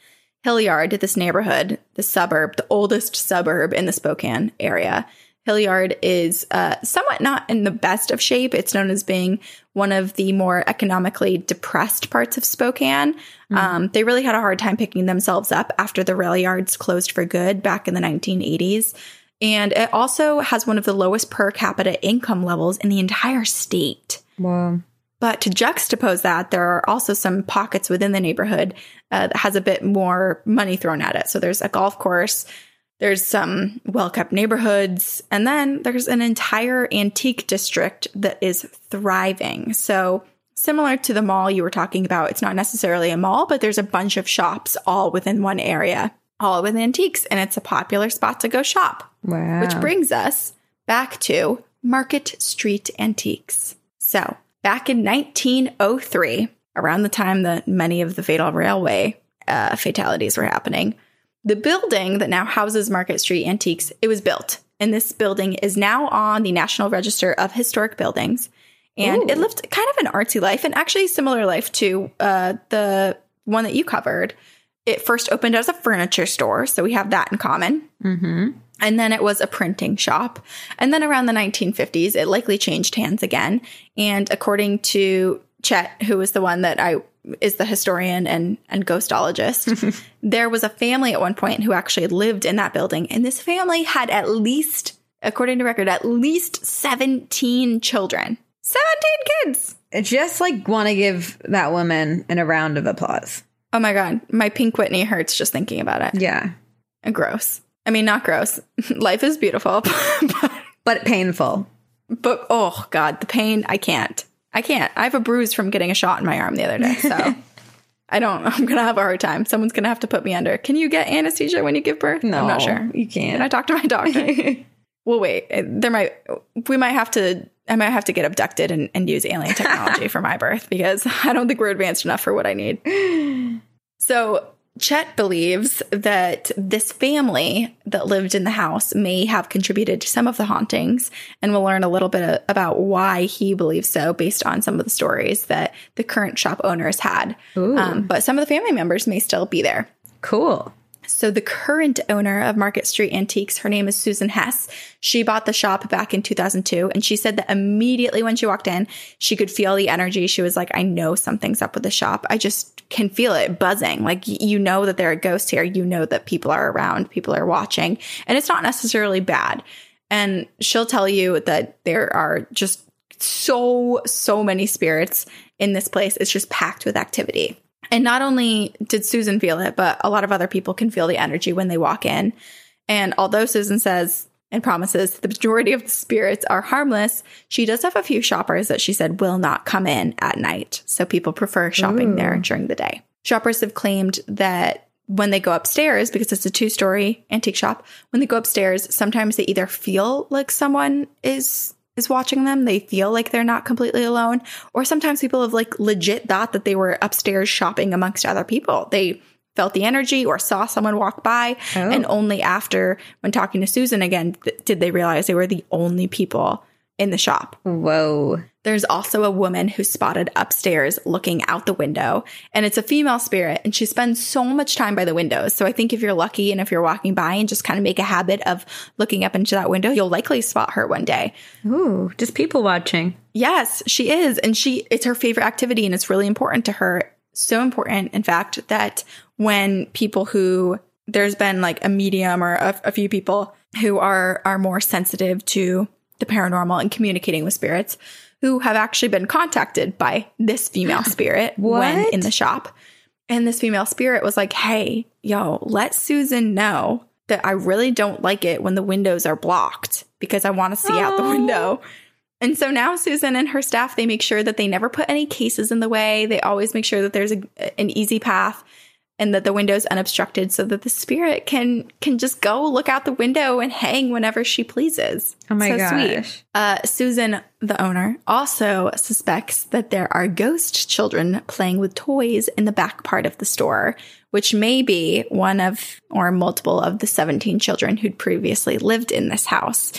Hillyard, this neighborhood, the suburb, the oldest suburb in the Spokane area, Hillyard is uh, somewhat not in the best of shape. It's known as being one of the more economically depressed parts of Spokane. Um, they really had a hard time picking themselves up after the rail yards closed for good back in the 1980s. And it also has one of the lowest per capita income levels in the entire state. Well, But to juxtapose that, there are also some pockets within the neighborhood uh, that has a bit more money thrown at it. So there's a golf course, there's some well kept neighborhoods, and then there's an entire antique district that is thriving. So similar to the mall you were talking about, it's not necessarily a mall, but there's a bunch of shops all within one area, all with antiques, and it's a popular spot to go shop. wow. Which brings us back to Market Street Antiques. So, back in 1903, around the time that many of the fatal railway uh, fatalities were happening, the building that now houses Market Street Antiques, it was built. And this building is now on the National Register of Historic Buildings. And it lived kind of an artsy life and actually a similar life to uh, the one that you covered. It first opened as a furniture store, so we have that in common. mm-hmm. And then it was a printing shop. And then around the 1950s, it likely changed hands again. And according to Chet, who was the one that I is the historian and and ghostologist, there was a family at one point who actually lived in that building. And this family had at least, according to record, at least 17 children. 17 kids. Just like want to give that woman in a round of applause. Oh my god, my pink Whitney hurts just thinking about it. Yeah, Gross. I mean, not gross. Life is beautiful, but but painful. But oh god, the pain, I can't. I can't. I have a bruise from getting a shot in my arm the other day. So I don't I'm gonna have a hard time. Someone's gonna have to put me under. Can you get anesthesia when you give birth? No, I'm not sure. You Can I can't. talk to my doctor? well wait. Uh, there might we might have to I might have to get abducted and, and use alien technology for my birth because I don't think we're advanced enough for what I need. So Chet believes that this family that lived in the house may have contributed to some of the hauntings, and we'll learn a little bit about why he believes so based on some of the stories that the current shop owners had. Um, but some of the family members may still be there. Cool. So the current owner of Market Street Antiques, her name is Susan Hess. She bought the shop back in 2002 and she said that immediately when she walked in, she could feel the energy. She was like, I know something's up with the shop. I just can feel it buzzing. Like you know that there are ghosts here. You know that people are around, people are watching, and it's not necessarily bad. And she'll tell you that there are just so, so many spirits in this place. It's just packed with activity. And not only did Susan feel it, but a lot of other people can feel the energy when they walk in. And although Susan says and promises the majority of the spirits are harmless, she does have a few shoppers that she said will not come in at night. So people prefer shopping Ooh. there hmm. during the day. Shoppers have claimed that when they go upstairs, because it's a two story antique shop, when they go upstairs, sometimes they either feel like someone is is watching them. They feel like they're not completely alone. Or sometimes people have like legit thought that they were upstairs shopping amongst other people. They felt the energy or saw someone walk by. Oh. And only after, when talking to Susan again, th- did they realize they were the only people in the shop. Whoa. There's also a woman who's spotted upstairs looking out the window, and it's a female spirit, and she spends so much time by the windows. So I think if you're lucky and if you're walking by and just kind of make a habit of looking up into that window, you'll likely spot her one day. Ooh, just people watching. Yes, she is. And she it's her favorite activity and it's really important to her. So important, in fact, that when people who there's been like a medium or a, a few people who are are more sensitive to the paranormal and communicating with spirits who have actually been contacted by this female spirit when in the shop. And this female spirit was like, Hey, yo, let Susan know that I really don't like it when the windows are blocked because I want to see Aww. out the window. And so now Susan and her staff, they make sure that they never put any cases in the way. They always make sure that there's a, an easy path and that the window is unobstructed so that the spirit can can just go look out the window and hang whenever she pleases. Oh my so gosh. Sweet. Uh, Susan, the owner, also suspects that there are ghost children playing with toys in the back part of the store, which may be one of or multiple of the 17 children who'd previously lived in this house.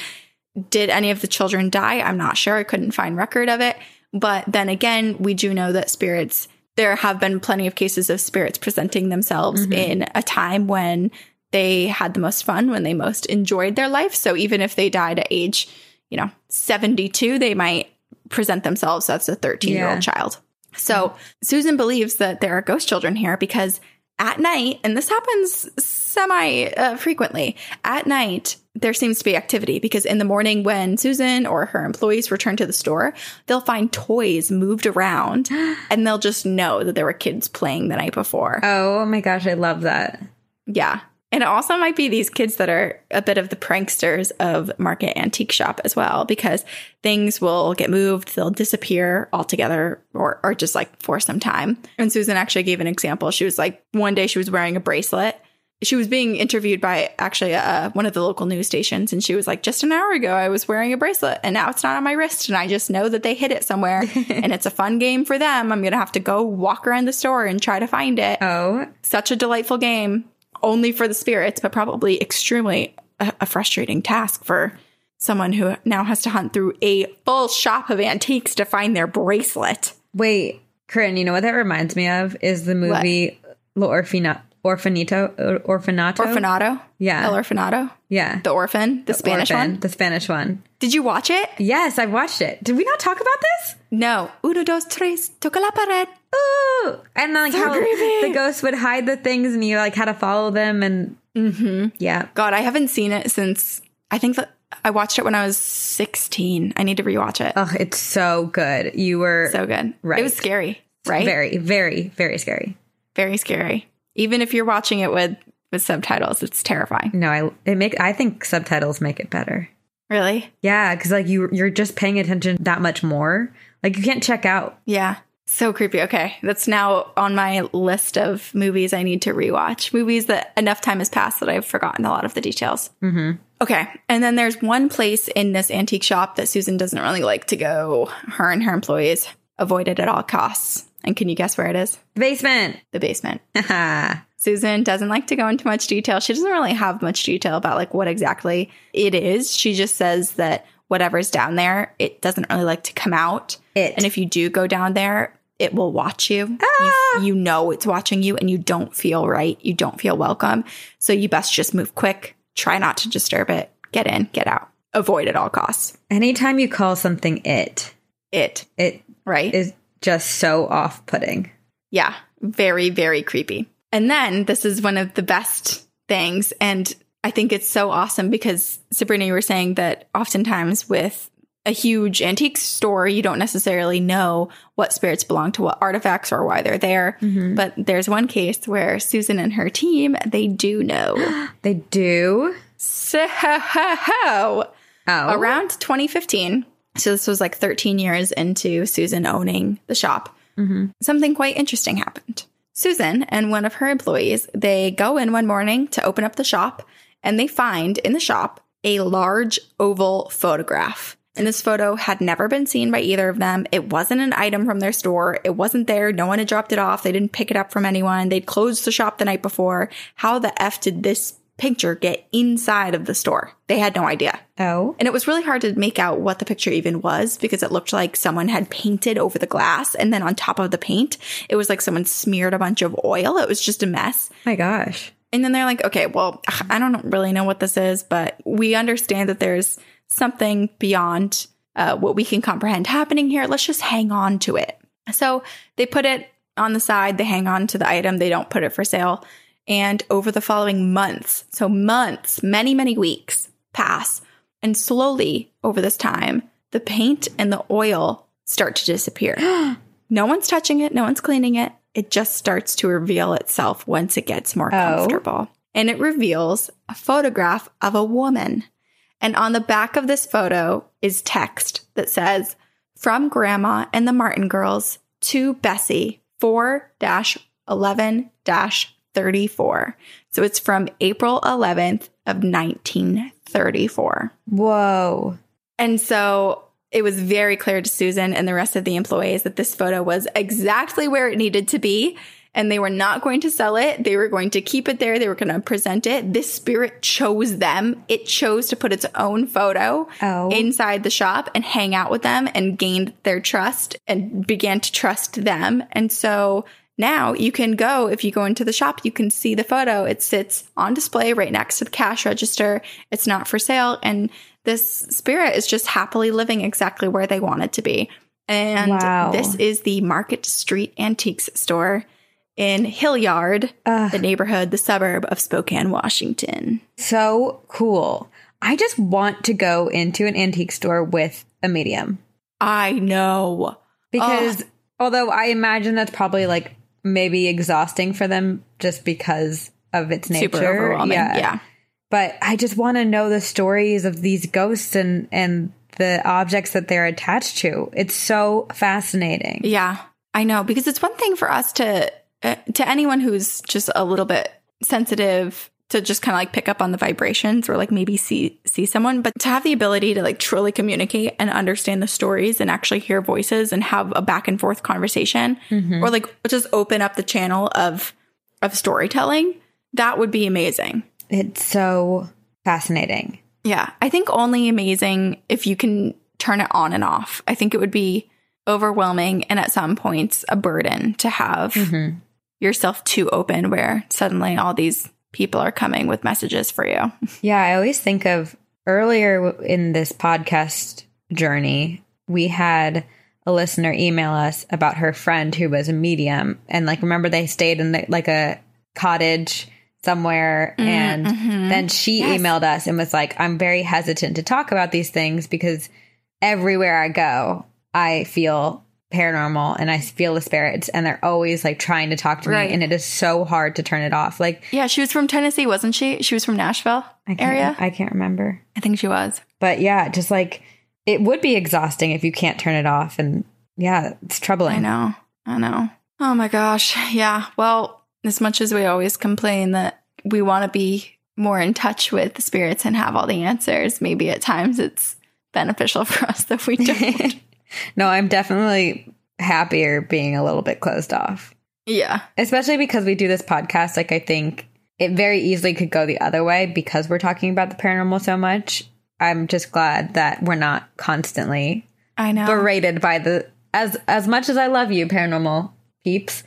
Did any of the children die? I'm not sure. I couldn't find record of it. But then again, we do know that spirits there have been plenty of cases of spirits presenting themselves mm-hmm. in a time when they had the most fun, when they most enjoyed their life. So even if they died at age, you know, 72, they might present themselves as a 13 year old child. So. Susan believes that there are ghost children here because at night, and this happens semi uh, frequently, at night, there seems to be activity because in the morning, when Susan or her employees return to the store, they'll find toys moved around and they'll just know that there were kids playing the night before. Oh my gosh, I love that. Yeah. And it also might be these kids that are a bit of the pranksters of Market Antique Shop as well, because things will get moved, they'll disappear altogether or, or just like for some time. And Susan actually gave an example. She was like, one day she was wearing a bracelet. She was being interviewed by actually uh, one of the local news stations, and she was like, Just an hour ago, I was wearing a bracelet, and now it's not on my wrist, and I just know that they hid it somewhere, and it's a fun game for them. I'm going to have to go walk around the store and try to find it. Oh. Such a delightful game only for the spirits, but probably extremely a, a frustrating task for someone who now has to hunt through a full shop of antiques to find their bracelet. Wait, Corinne, you know what that reminds me of is the movie what? Orfina- Orfanito, Orfanato. Orfanato? Yeah. El Orfanato? Yeah. The Orphan, the, the Spanish orphan, one? The Spanish one. Did you watch it? Yes, I watched it. Did we not talk about this? No. Uno, dos, tres, toca la pared. Ooh. And then like so how creepy. the ghosts would hide the things and you like had to follow them and mm-hmm. yeah. God, I haven't seen it since I think that I watched it when I was 16. I need to rewatch it. Oh, it's so good. You were so good. Right. It was scary, right? Very, very, very scary. Very scary. Even if you're watching it with with subtitles, it's terrifying. No, I it make I think subtitles make it better. Really? Yeah, because like you you're just paying attention that much more. Like you can't check out. Yeah. So creepy. Okay. That's now on my list of movies I need to rewatch. Movies that enough time has passed that I've forgotten a lot of the details. Mm-hmm. Okay. And then there's one place in this antique shop that Susan doesn't really like to go. Her and her employees avoid it at all costs. And can you guess where it is? The Basement. The basement. Susan doesn't like to go into much detail. She doesn't really have much detail about like what exactly it is. She just says that whatever's down there, it doesn't really like to come out. It. And if you do go down there, it will watch you. Ah! you. You know it's watching you and you don't feel right. You don't feel welcome. So you best just move quick. Try not to disturb it. Get in, get out. Avoid at all costs. Anytime you call something it, It, it right? is just so off putting. Yeah, very, very creepy. And then this is one of the best things. And I think it's so awesome because Sabrina, you were saying that oftentimes with a huge antique store, you don't necessarily know what spirits belong to what artifacts or why they're there. Mm-hmm. But there's one case where Susan and her team, they do know. They do. so Oh. around 2015 so this was like 13 years into susan owning the shop mm-hmm. something quite interesting happened susan and one of her employees they go in one morning to open up the shop and they find in the shop a large oval photograph and this photo had never been seen by either of them. It wasn't an item from their store. It wasn't there. No one had dropped it off. They didn't pick it up from anyone. They'd closed the shop the night before. How the F did this picture get inside of the store? They had no idea. Oh. And it was really hard to make out what the picture even was because it looked like someone had painted over the glass. And then on top of the paint, it was like someone smeared a bunch of oil. It was just a mess. My gosh. And then they're like, okay, well, I don't really know what this is, but we understand that there's something beyond uh, what we can comprehend happening here. Let's just hang on to it. So they put it on the side, they hang on to the item, they don't put it for sale. And over the following months, so months, many, many weeks pass. And slowly over this time, the paint and the oil start to disappear. no one's touching it, no one's cleaning it. It just starts to reveal itself once it gets more oh. comfortable. And it reveals a photograph of a woman. And on the back of this photo is text that says, From Grandma and the Martin Girls to Bessie 4 11 34. So it's from April 11th of 1934. Whoa. And so it was very clear to Susan and the rest of the employees that this photo was exactly where it needed to be. And they were not going to sell it. They were going to keep it there. They were going to present it. This spirit chose them. It chose to put its own photo Oh. inside the shop and hang out with them and gained their trust and began to trust them. And so now you can go, if you go into the shop, you can see the photo. It sits on display right next to the cash register. It's not for sale. And this spirit is just happily living exactly where they want it to be. And Wow. this is the Market Street Antiques store in Hillyard, Ugh. the neighborhood, the suburb of Spokane, Washington. So cool. I just want to go into an antique store with a medium I know. because although I imagine that's probably like maybe exhausting for them just because of its nature. Super overwhelming. yeah. But I just want to know the stories of these ghosts and and the objects that they're attached to. It's so fascinating. Yeah, I know because it's one thing for us to uh, to anyone who's just a little bit sensitive to just kind of like pick up on the vibrations or like maybe see see someone but to have the ability to like truly communicate and understand the stories and actually hear voices and have a back and forth conversation or like just open up the channel of of storytelling that would be amazing It's so fascinating. yeah, I think only amazing if you can turn it on and off. I think it would be overwhelming and at some points a burden to have Mm-hmm. yourself too open where suddenly all these people are coming with messages for you. Yeah, I always think of earlier in this podcast journey, we had a listener email us about her friend who was a medium and like remember they stayed in the, like a cottage somewhere mm, and mm-hmm. then she Yes. emailed us and was like I'm very hesitant to talk about these things because everywhere I go I feel paranormal and I feel the spirits and they're always like trying to talk to Right. me and it is so hard to turn it off like Yeah, she was from Tennessee, wasn't she? She was from Nashville I can't, area. I can't remember I think she was. But yeah, just like it would be exhausting if you can't turn it off. And yeah, it's troubling. I know. I know. Oh my gosh. Yeah. Well, as much as we always complain that we want to be more in touch with the spirits and have all the answers, maybe at times it's beneficial for us that we don't. no, I'm definitely happier being a little bit closed off. yeah. Especially because we do this podcast. Like, I think it very easily could go the other way because we're talking about the paranormal so much. I'm just glad that we're not constantly I know. berated by the as as much as I love you, paranormal peeps.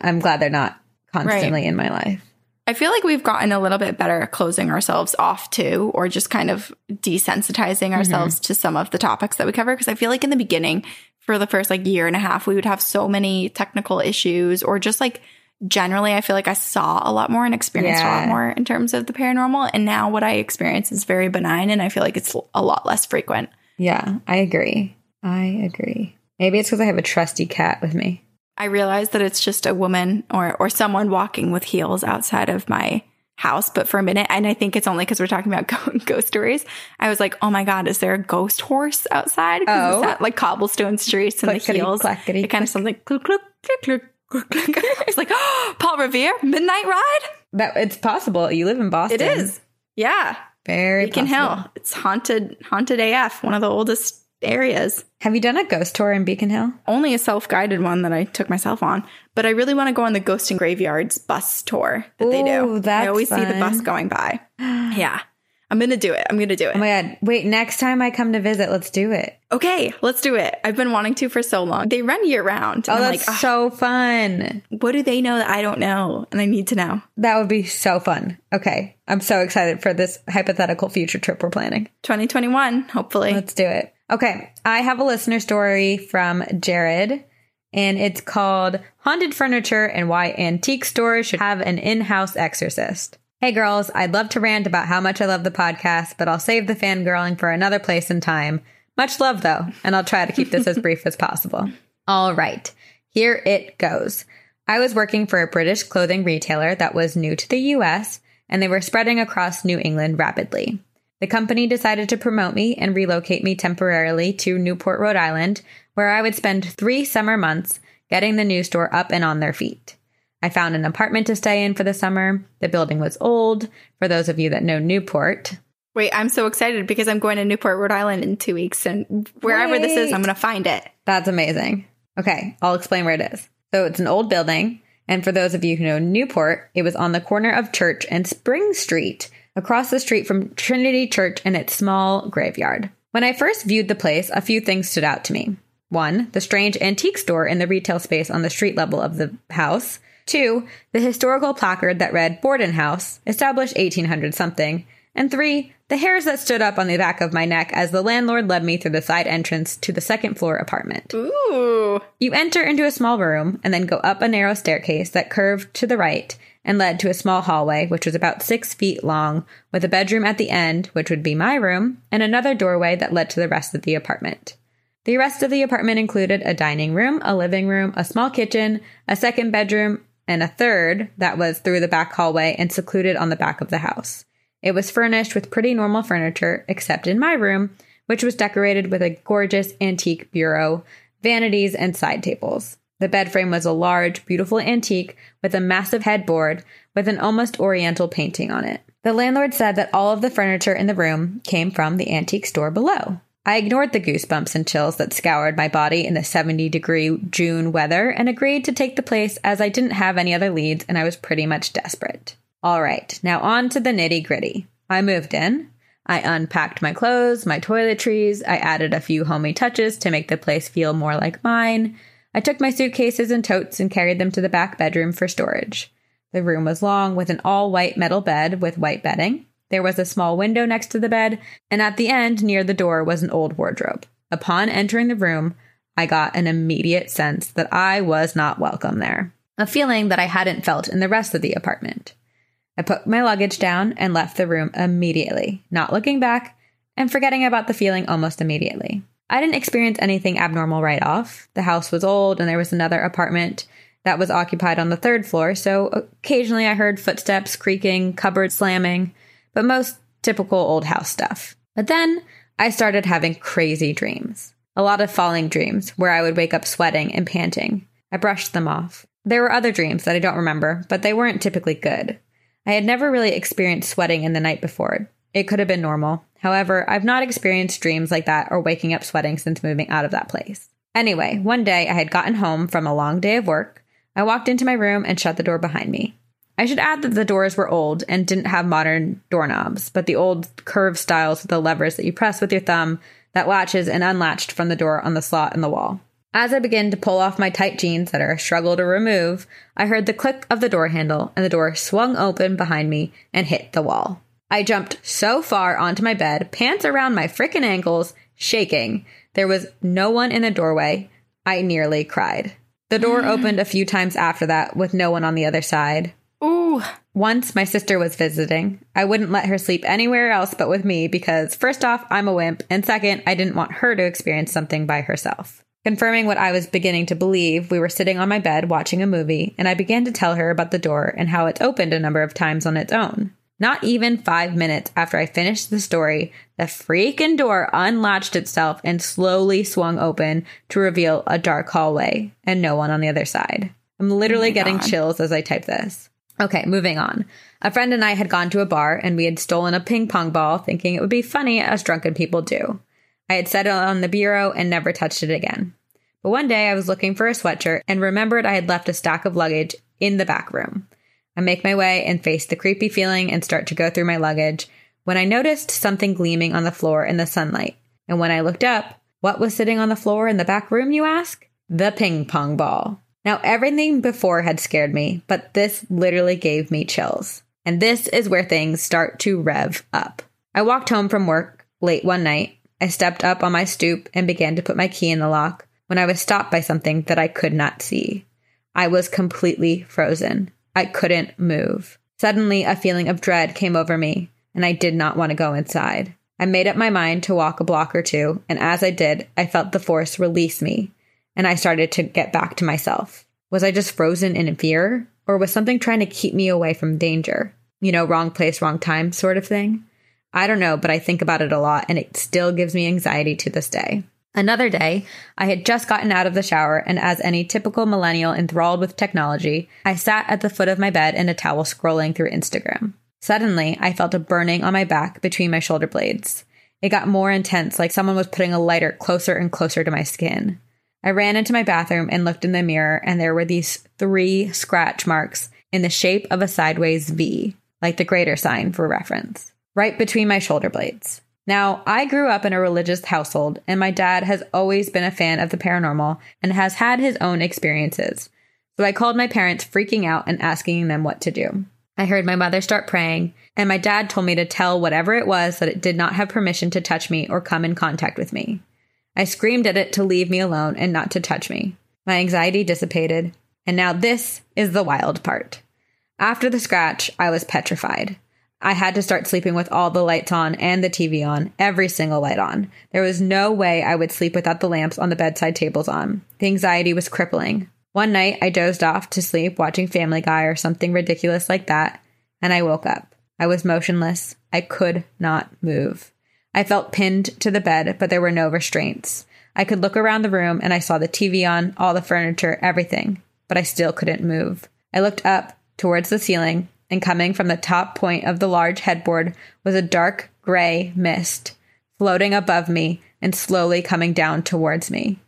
I'm glad they're not constantly in my life. I feel like we've gotten a little bit better at closing ourselves off to, or just kind of desensitizing mm-hmm. ourselves to some of the topics that we cover. Because I feel like in the beginning, for the first like year and a half, we would have so many technical issues, or just like generally, I feel like I saw a lot more and experienced a lot more in terms of the paranormal. And now what I experience is very benign, and I feel like it's a lot less frequent. Yeah, I agree. I agree. Maybe it's because I have a trusty cat with me. I realize that it's just a woman or or someone walking with heels outside of my house. But for a minute, and I think it's only because we're talking about ghost stories. I was like, oh my god, is there a ghost horse outside? Oh. that, like cobblestone streets and the heels. clackety, It kind of sounds like click click. click, click. It's like oh, Paul Revere Midnight Ride. That it's possible. You live in Boston. It is, yeah. very Beacon possible. Hill. It's haunted, haunted AF. One of the oldest areas. Have you done a ghost tour in Beacon Hill? only a self-guided one that I took myself on, but I really want to go on the Ghost and Graveyards bus tour that they do. Ooh, that's I always see the bus going by. Yeah. I'm going to do it. I'm going to do it. Oh my god! Wait, next time I come to visit, let's do it. okay, let's do it. I've been wanting to for so long. They run year round. Oh, that's like, "Ah, so fun. what do they know that I don't know? And I need to know. That would be so fun. Okay, I'm so excited for this hypothetical future trip we're planning. 2021, hopefully. Let's do it. Okay, I have a listener story from Jared, and it's called Haunted Furniture and Why Antique Stores Should Have an In House Exorcist. Hey girls, I'd love to rant about how much I love the podcast, but I'll save the fangirling for another place and time. Much love though, and I'll try to keep this as brief as possible. All right, here it goes. I was working for a British clothing retailer that was new to the US, and they were spreading across New England rapidly. The company decided to promote me and relocate me temporarily to Newport, Rhode Island, where I would spend three summer months getting the new store up and on their feet. I found an apartment to stay in for the summer. The building was old. For those of you that know Newport, Wait, I'm so excited because I'm going to Newport, Rhode Island in two weeks. And wherever this is, I'm going to find it. that's amazing. Okay, I'll explain where it is. So it's an old building. And for those of you who know Newport, it was on the corner of Church and Spring Street, across the street from Trinity Church and its small graveyard. When I first viewed the place, a few things stood out to me. One, the strange antique store in the retail space on the street level of the house. Two, the historical placard that read Borden House, established 1800 something. And three, the hairs that stood up on the back of my neck as the landlord led me through the side entrance to the second floor apartment. Ooh. You enter into a small room and then go up a narrow staircase that curved to the right and led to a small hallway, which was about six feet long, with a bedroom at the end, which would be my room, and another doorway that led to the rest of the apartment. The rest of the apartment included a dining room, a living room, a small kitchen, a second bedroom, and a third that was through the back hallway and secluded on the back of the house. It was furnished with pretty normal furniture, except in my room, which was decorated with a gorgeous antique bureau, vanities, and side tables. The bed frame was a large, beautiful antique with a massive headboard with an almost oriental painting on it. The landlord said that all of the furniture in the room came from the antique store below. I ignored the goosebumps and chills that scoured my body in the 70 degree June weather and agreed to take the place as I didn't have any other leads and I was pretty much desperate. All right, now on to the nitty gritty. I moved in. I unpacked my clothes, my toiletries. I added a few homey touches to make the place feel more like mine. I took my suitcases and totes and carried them to the back bedroom for storage. The room was long with an all white metal bed with white bedding. There was a small window next to the bed, and at the end near the door was an old wardrobe. Upon entering the room, I got an immediate sense that I was not welcome there, a feeling that I hadn't felt in the rest of the apartment. I put my luggage down and left the room immediately, not looking back and forgetting about the feeling almost immediately. I didn't experience anything abnormal right off. The house was old and there was another apartment that was occupied on the third floor, so occasionally I heard footsteps creaking, cupboards slamming, but most typical old house stuff. But then I started having crazy dreams. A lot of falling dreams where I would wake up sweating and panting. I brushed them off. There were other dreams that I don't remember, but they weren't typically good. I had never really experienced sweating in the night before. It could have been normal. However, I've not experienced dreams like that or waking up sweating since moving out of that place. Anyway, one day I had gotten home from a long day of work. I walked into my room and shut the door behind me. I should add that the doors were old and didn't have modern doorknobs, but the old curved styles with the levers that you press with your thumb that latches and unlatched from the door on the slot in the wall. As I began to pull off my tight jeans that are a struggle to remove, I heard the click of the door handle and the door swung open behind me and hit the wall. I jumped so far onto my bed, pants around my frickin' ankles, shaking. There was no one in the doorway. I nearly cried. The door mm. opened a few times after that with no one on the other side. Ooh. Once my sister was visiting. I wouldn't let her sleep anywhere else but with me because, first off, I'm a wimp, and second, I didn't want her to experience something by herself. Confirming what I was beginning to believe, we were sitting on my bed watching a movie, and I began to tell her about the door and how it's opened a number of times on its own. Not even five minutes after I finished the story, the freaking door unlatched itself and slowly swung open to reveal a dark hallway and no one on the other side. I'm literally Oh getting God. chills as I type this. Okay, moving on. A friend and I had gone to a bar and we had stolen a ping pong ball, thinking it would be funny as drunken people do. I had set it on the bureau and never touched it again. But one day I was looking for a sweatshirt and remembered I had left a stack of luggage in the back room. I make my way and face the creepy feeling and start to go through my luggage when I noticed something gleaming on the floor in the sunlight. And when I looked up, what was sitting on the floor in the back room, you ask? The ping pong ball. Now, everything before had scared me, but this literally gave me chills. And this is where things start to rev up. I walked home from work late one night. I stepped up on my stoop and began to put my key in the lock when I was stopped by something that I could not see. I was completely frozen. I couldn't move. Suddenly, a feeling of dread came over me, and I did not want to go inside. I made up my mind to walk a block or two, and as I did, I felt the force release me, and I started to get back to myself. Was I just frozen in fear, or was something trying to keep me away from danger? You know, wrong place, wrong time sort of thing? I don't know, but I think about it a lot, and it still gives me anxiety to this day. Another day, I had just gotten out of the shower, and as any typical millennial enthralled with technology, I sat at the foot of my bed in a towel scrolling through Instagram. Suddenly, I felt a burning on my back between my shoulder blades. It got more intense, like someone was putting a lighter closer and closer to my skin. I ran into my bathroom and looked in the mirror, and there were these three scratch marks in the shape of a sideways V, like the greater sign for reference, right between my shoulder blades. Now, I grew up in a religious household, and my dad has always been a fan of the paranormal and has had his own experiences. So I called my parents, freaking out and asking them what to do. I heard my mother start praying, and my dad told me to tell whatever it was that it did not have permission to touch me or come in contact with me. I screamed at it to leave me alone and not to touch me. My anxiety dissipated, and now this is the wild part. After the scratch, I was petrified. I had to start sleeping with all the lights on and the TV on, every single light on. There was no way I would sleep without the lamps on the bedside tables on. The anxiety was crippling. One night, I dozed off to sleep watching Family Guy or something ridiculous like that, and I woke up. I was motionless. I could not move. I felt pinned to the bed, but there were no restraints. I could look around the room and I saw the TV on, all the furniture, everything, but I still couldn't move. I looked up towards the ceiling, and coming from the top point of the large headboard was a dark gray mist floating above me and slowly coming down towards me.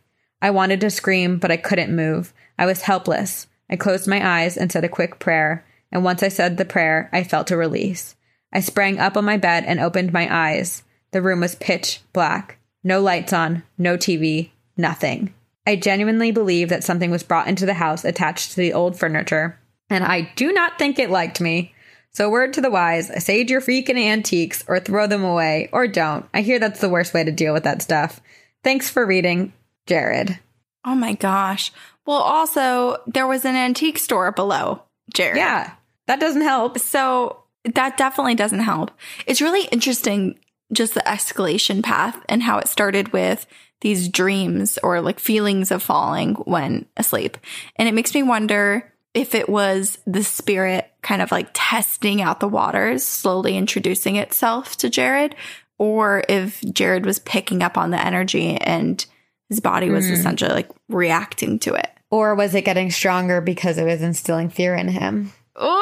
I wanted to scream, but I couldn't move. I was helpless. I closed my eyes and said a quick prayer, and once I said the prayer, I felt a release. I sprang up on my bed and opened my eyes. The room was pitch black. No lights on, no TV, nothing. I genuinely believe that something was brought into the house attached to the old furniture, and I do not think it liked me. So, word to the wise sage your freaking antiques or throw them away, or don't. I hear that's the worst way to deal with that stuff. Thanks for reading, Jared. Oh my gosh. Well, also, there was an antique store below, Jared. Yeah, that doesn't help. So that definitely doesn't help. It's really interesting just the escalation path and how it started with these dreams or like feelings of falling when asleep. And it makes me wonder if it was the spirit kind of like testing out the waters, slowly introducing itself to Jared, or if Jared was picking up on the energy and his body was Mm. essentially like reacting to it. Or was it getting stronger because it was instilling fear in him? Oh,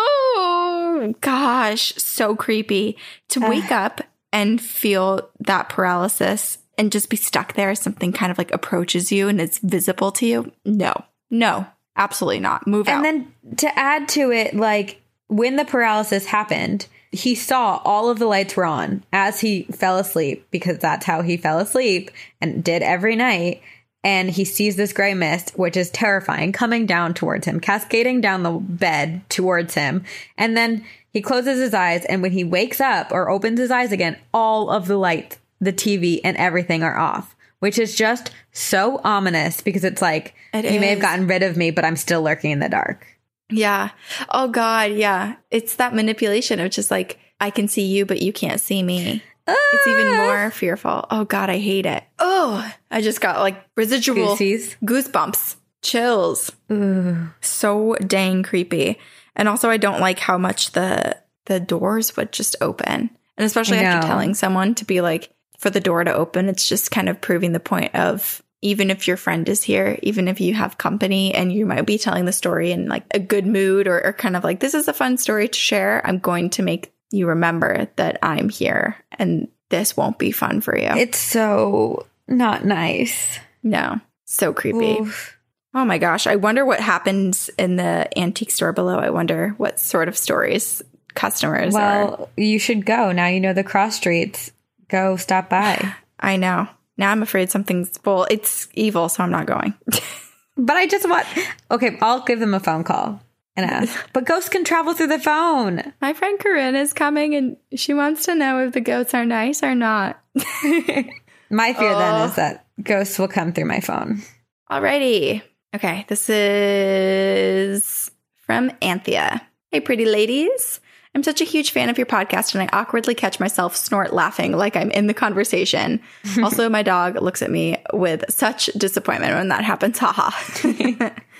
Oh gosh, so creepy. To wake up and feel that paralysis and just be stuck there, something kind of like approaches you and it's visible to you. No, no, absolutely not. Move And out. then to add to it, like when the paralysis happened, he saw all of the lights were on as he fell asleep because that's how he fell asleep and did every night. And he sees this gray mist, which is terrifying, coming down towards him, cascading down the bed towards him. And then he closes his eyes. And when he wakes up or opens his eyes again, all of the lights, the TV, and everything are off, which is just so ominous because it's like, It you may have gotten rid of me, but I'm still lurking in the dark. yeah. Oh God. Yeah. It's that manipulation of just like, I can see you, but you can't see me. It's even Ah. more fearful. Oh God, I hate it. Oh, I just got like residual Goosies. goosebumps, chills. Ooh. So dang creepy. And also I don't like how much the the doors would just open. And especially after telling someone to be like for the door to open, it's just kind of proving the point of even if your friend is here, even if you have company and you might be telling the story in like a good mood or, or kind of like, this is a fun story to share, I'm going to make you remember that I'm here and this won't be fun for you. It's so not nice. no, so creepy. Oof. Oh my gosh. I wonder what happens in the antique store below. I wonder what sort of stories customers are. Well, you should go. Now you know the cross streets. Go stop by. I know. Now I'm afraid something's, well, it's evil, so I'm not going. but I just want, okay, I'll give them a phone call and ask. But ghosts can travel through the phone. My friend Corinne is coming and she wants to know if the goats are nice or not. My fear then Oh. is that ghosts will come through my phone. Alrighty. Okay, this is from Anthea. Hey, pretty ladies. I'm such a huge fan of your podcast, and I awkwardly catch myself snort laughing like I'm in the conversation. also, my dog looks at me with such disappointment when that happens. Haha.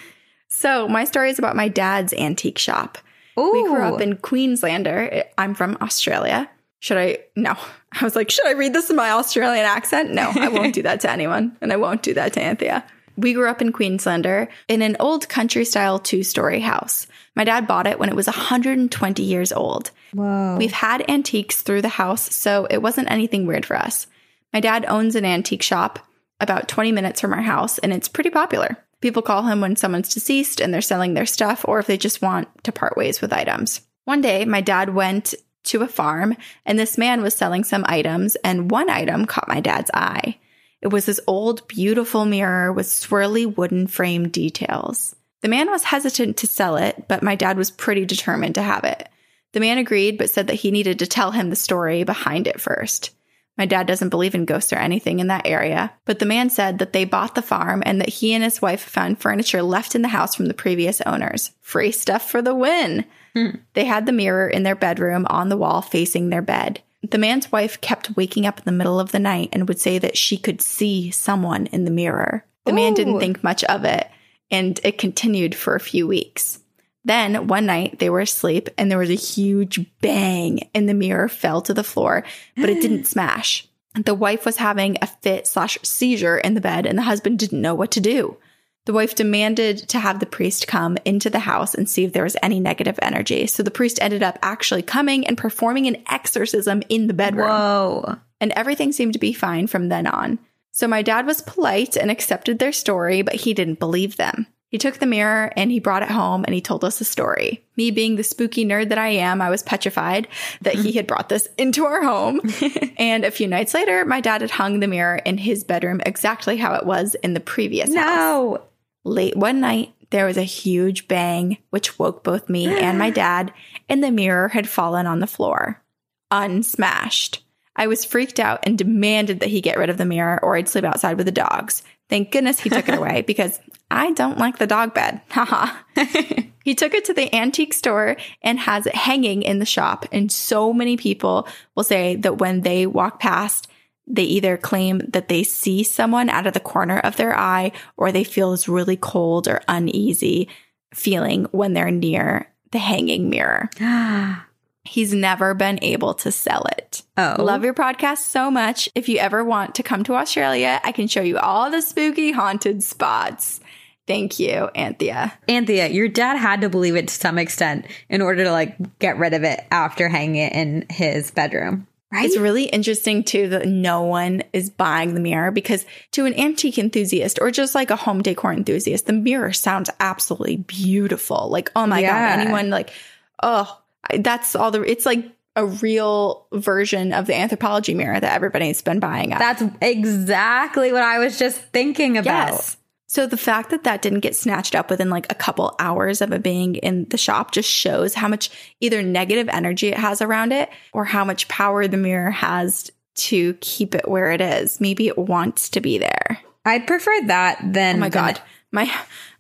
so, my story is about my dad's antique shop. Ooh. We grew up in Queenslander. I'm from Australia. Should I? No. I was like, should I read this in my Australian accent? No, I won't do that to anyone. And I won't do that to Anthea. We grew up in Queenslander in an old country style two story house. My dad bought it when it was 120 years old. Whoa. We've had antiques through the house, so it wasn't anything weird for us. My dad owns an antique shop about 20 minutes from our house, and it's pretty popular. People call him when someone's deceased and they're selling their stuff, or if they just want to part ways with items. One day, my dad went to a farm, and this man was selling some items, and one item caught my dad's eye. It was this old, beautiful mirror with swirly wooden frame details. The man was hesitant to sell it, but my dad was pretty determined to have it. The man agreed, but said that he needed to tell him the story behind it first. My dad doesn't believe in ghosts or anything in that area, but the man said that they bought the farm and that he and his wife found furniture left in the house from the previous owners. Free stuff for the win. Hmm. They had the mirror in their bedroom on the wall facing their bed. The man's wife kept waking up in the middle of the night and would say that she could see someone in the mirror. The man didn't think much of it, and it continued for a few weeks. Then one night they were asleep and there was a huge bang and the mirror fell to the floor, but it didn't smash. The wife was having a fit slash seizure in the bed and the husband didn't know what to do. The wife demanded to have the priest come into the house and see if there was any negative energy. So the priest ended up actually coming and performing an exorcism in the bedroom Whoa. and everything seemed to be fine from then on. So my dad was polite and accepted their story, but he didn't believe them. He took the mirror and he brought it home and he told us the story. Me being the spooky nerd that I am, I was petrified that he had brought this into our home. and a few nights later, my dad had hung the mirror in his bedroom exactly how it was in the previous house. Late one night, there was a huge bang, which woke both me and my dad, and the mirror had fallen on the floor, unsmashed. I was freaked out and demanded that he get rid of the mirror or I'd sleep outside with the dogs. Thank goodness he took it away because I don't like the dog bed. Haha. he took it to the antique store and has it hanging in the shop. And so many people will say that when they walk past, they either claim that they see someone out of the corner of their eye or they feel this really cold or uneasy feeling when they're near the hanging mirror. He's never been able to sell it. Oh. Love your podcast so much. If you ever want to come to Australia, I can show you all the spooky haunted spots. Thank you, Anthea. Anthea, your dad had to believe it to some extent in order to like get rid of it after hanging it in his bedroom. Right? It's really interesting too that no one is buying the mirror because to an antique enthusiast or just like a home decor enthusiast, the mirror sounds absolutely beautiful. Like, oh my Yeah. God, anyone like, oh, that's all the, it's like a real version of the Anthropologie mirror that everybody's been buying. At. That's exactly what I was just thinking about. Yes. So the fact that that didn't get snatched up within like a couple hours of it being in the shop just shows how much either negative energy it has around it or how much power the mirror has to keep it where it is. Maybe it wants to be there. I'd prefer that than Oh my than- god. My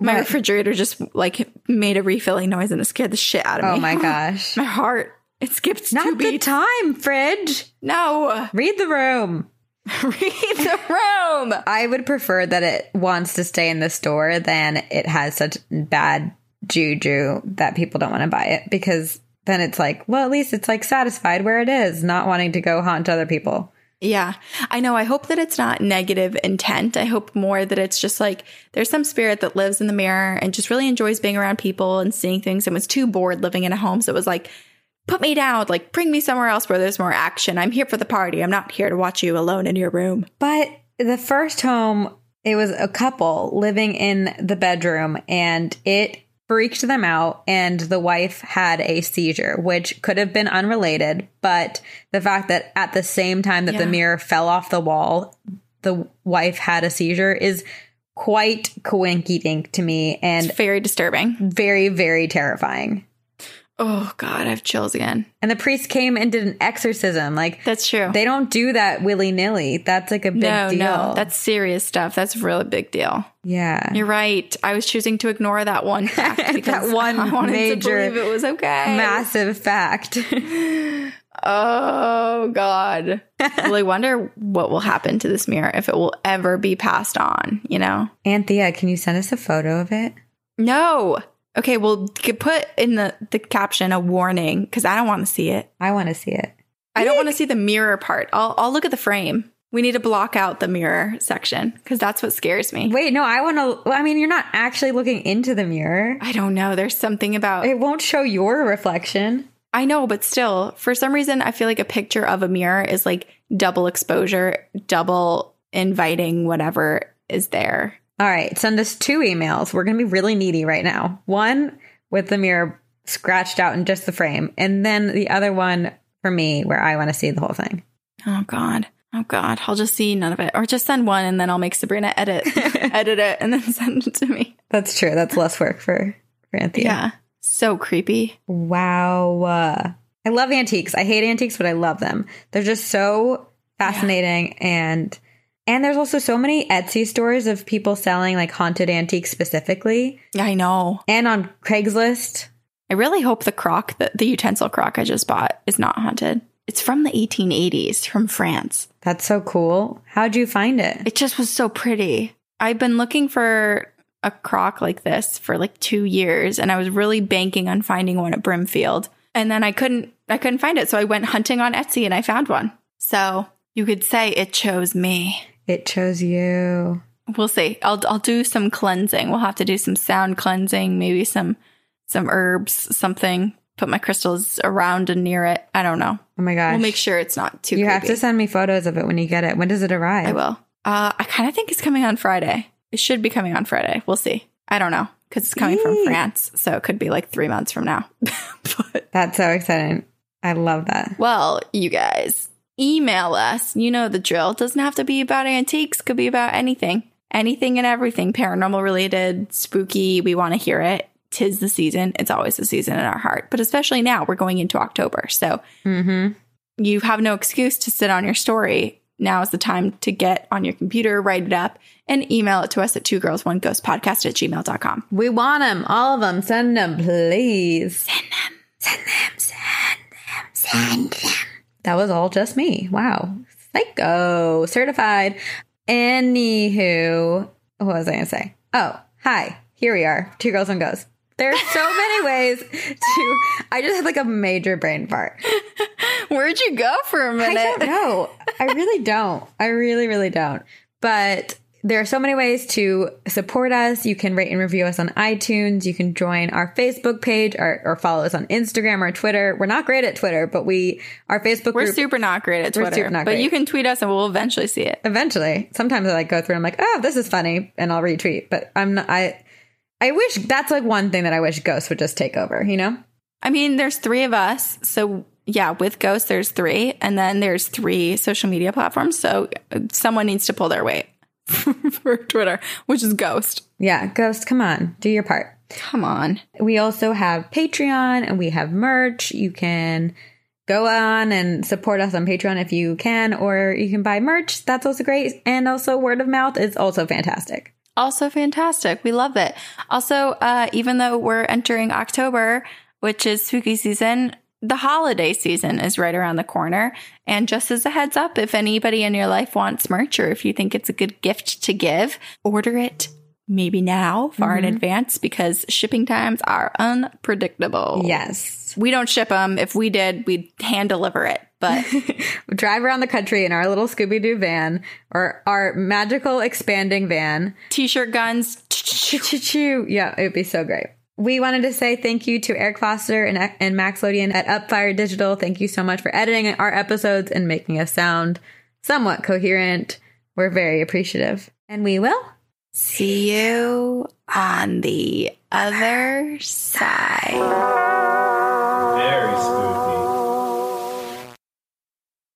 my What? refrigerator just like made a refilling noise and it scared the shit out of oh me. Oh my gosh. my heart. It skipped Not the beats. time, fridge. no. Read the room. Read the room. I would prefer that it wants to stay in the store than it has such bad juju that people don't want to buy it because then it's like, well, at least it's like satisfied where it is, not wanting to go haunt other people. Yeah. I know. I hope that it's not negative intent. I hope more that it's just like there's some spirit that lives in the mirror and just really enjoys being around people and seeing things and was too bored living in a home. So it was like, put me down, like bring me somewhere else where there's more action. I'm here for the party. I'm not here to watch you alone in your room. But the first home, it was a couple living in the bedroom and it freaked them out. And the wife had a seizure, which could have been unrelated. But the fact that at the same time that the mirror fell off the wall, the wife had a seizure is quite coinky dink to me and It's very disturbing. very, very terrifying. Oh God, I have chills again. And the priest came and did an exorcism. Like, That's true. they don't do that willy nilly. That's like a big no, deal. no, that's serious stuff. That's a really big deal. yeah. You're right. I was choosing to ignore that one fact because one I wanted major to believe it was okay. massive fact. Oh God. I wonder what will happen to this mirror if it will ever be passed on, you know? Anthea, can you send us a photo of it? No. Okay, well put in the, the caption a warning because I don't want to see it. I want to see it. I don't want to see the mirror part. I'll I'll look at the frame. We need to block out the mirror section because that's what scares me. Wait, no, I want to. Well, I mean, you're not actually looking into the mirror. I don't know. There's something about It won't show your reflection. I know, but still, for some reason, I feel like a picture of a mirror is like double exposure, double inviting whatever is there. All right, send us two emails. We're going to be really needy right now. One with the mirror scratched out in just the frame, and then the other one for me where I want to see the whole thing. Oh God. Oh God. I'll just see none of it. Or just send one and then I'll make Sabrina edit edit it and then send it to me. That's true. That's less work for, for Anthea. Yeah. So creepy. Wow. Uh, I love antiques. I hate antiques, but I love them. They're just so fascinating and and there's also so many Etsy stores of people selling like haunted antiques specifically I know. and on Craigslist. I really hope the crock, the, the utensil crock I just bought, is not haunted. It's from the 1880s from France. That's so cool. How'd you find it? It just was so pretty. I've been looking for a crock like this for like two years and I was really banking on finding one at Brimfield. And then I couldn't I couldn't find it. So I went hunting on Etsy and I found one. So you could say it chose me. It chose you. We'll see. I'll I'll do some cleansing. We'll have to do some sound cleansing, maybe some some herbs, something. Put my crystals around and near it. I don't know. Oh my gosh. We'll make sure it's not too. you have to send me photos of it when you get it. When does it arrive? I will. Uh, I kind of think it's coming on Friday. It should be coming on Friday. We'll see. I don't know because it's coming from France, so it could be like three months from now. but That's so exciting. I love that. well, you guys email us. You know the drill. It doesn't have to be about antiques. Could be about anything, anything and everything, paranormal related, spooky. We want to hear it. Tis the season. It's always the season in our heart, but especially now we're going into October, so Mm-hmm. you have no excuse to sit on your story. Now is the time to get on your computer, write it up, and email it to us at two girls, one ghost podcast at gmail.com. We want them, all of them. Send them, please. Send them. Send them, send them, send them. That was all just me. Wow. Psycho. Certified. Anywho, what was I going to say? Oh, hi. Here we are. Two girls, one goes. There's so many ways to. I just had like a major brain fart. Where'd you go for a minute? don't know. I really don't. I really, really don't. But there are so many ways to support us. You can rate and review us on iTunes. You can join our Facebook page or, or follow us on Instagram or Twitter. We're not great at Twitter, but we, our Facebook We're group, super not great at Twitter, but great. you can tweet us and we'll eventually see it. eventually, sometimes I like go through and I'm like, oh, this is funny. And I'll retweet, but I'm not, I, I wish that's like one thing that I wish Ghost would just take over, you know? I mean, there's three of us. So, yeah, with Ghost, there's three. And then there's three social media platforms. So, uh, someone needs to pull their weight for Twitter, which is Ghost. Yeah. Ghost, come on, do your part. Come on. We also have Patreon and we have merch. You can go on and support us on Patreon if you can, or you can buy merch. That's also great. And also, word of mouth is also fantastic. Also fantastic. We love it. Also, uh, even though we're entering October, which is spooky season, the holiday season is right around the corner. And just as a heads up, if anybody in your life wants merch or if you think it's a good gift to give, order it maybe now far in mm-hmm. advance because shipping times are unpredictable. Yes. We don't ship them. If we did, we'd hand deliver it. But Drive around the country in our little Scooby Doo van or our magical expanding van. t shirt guns. Yeah, it would be so great. We wanted to say thank you to Eric Foster and, and Max Lodian at Upfire Digital. Thank you so much for editing our episodes and making us sound somewhat coherent. We're very appreciative. And we will see you on the other side. Very.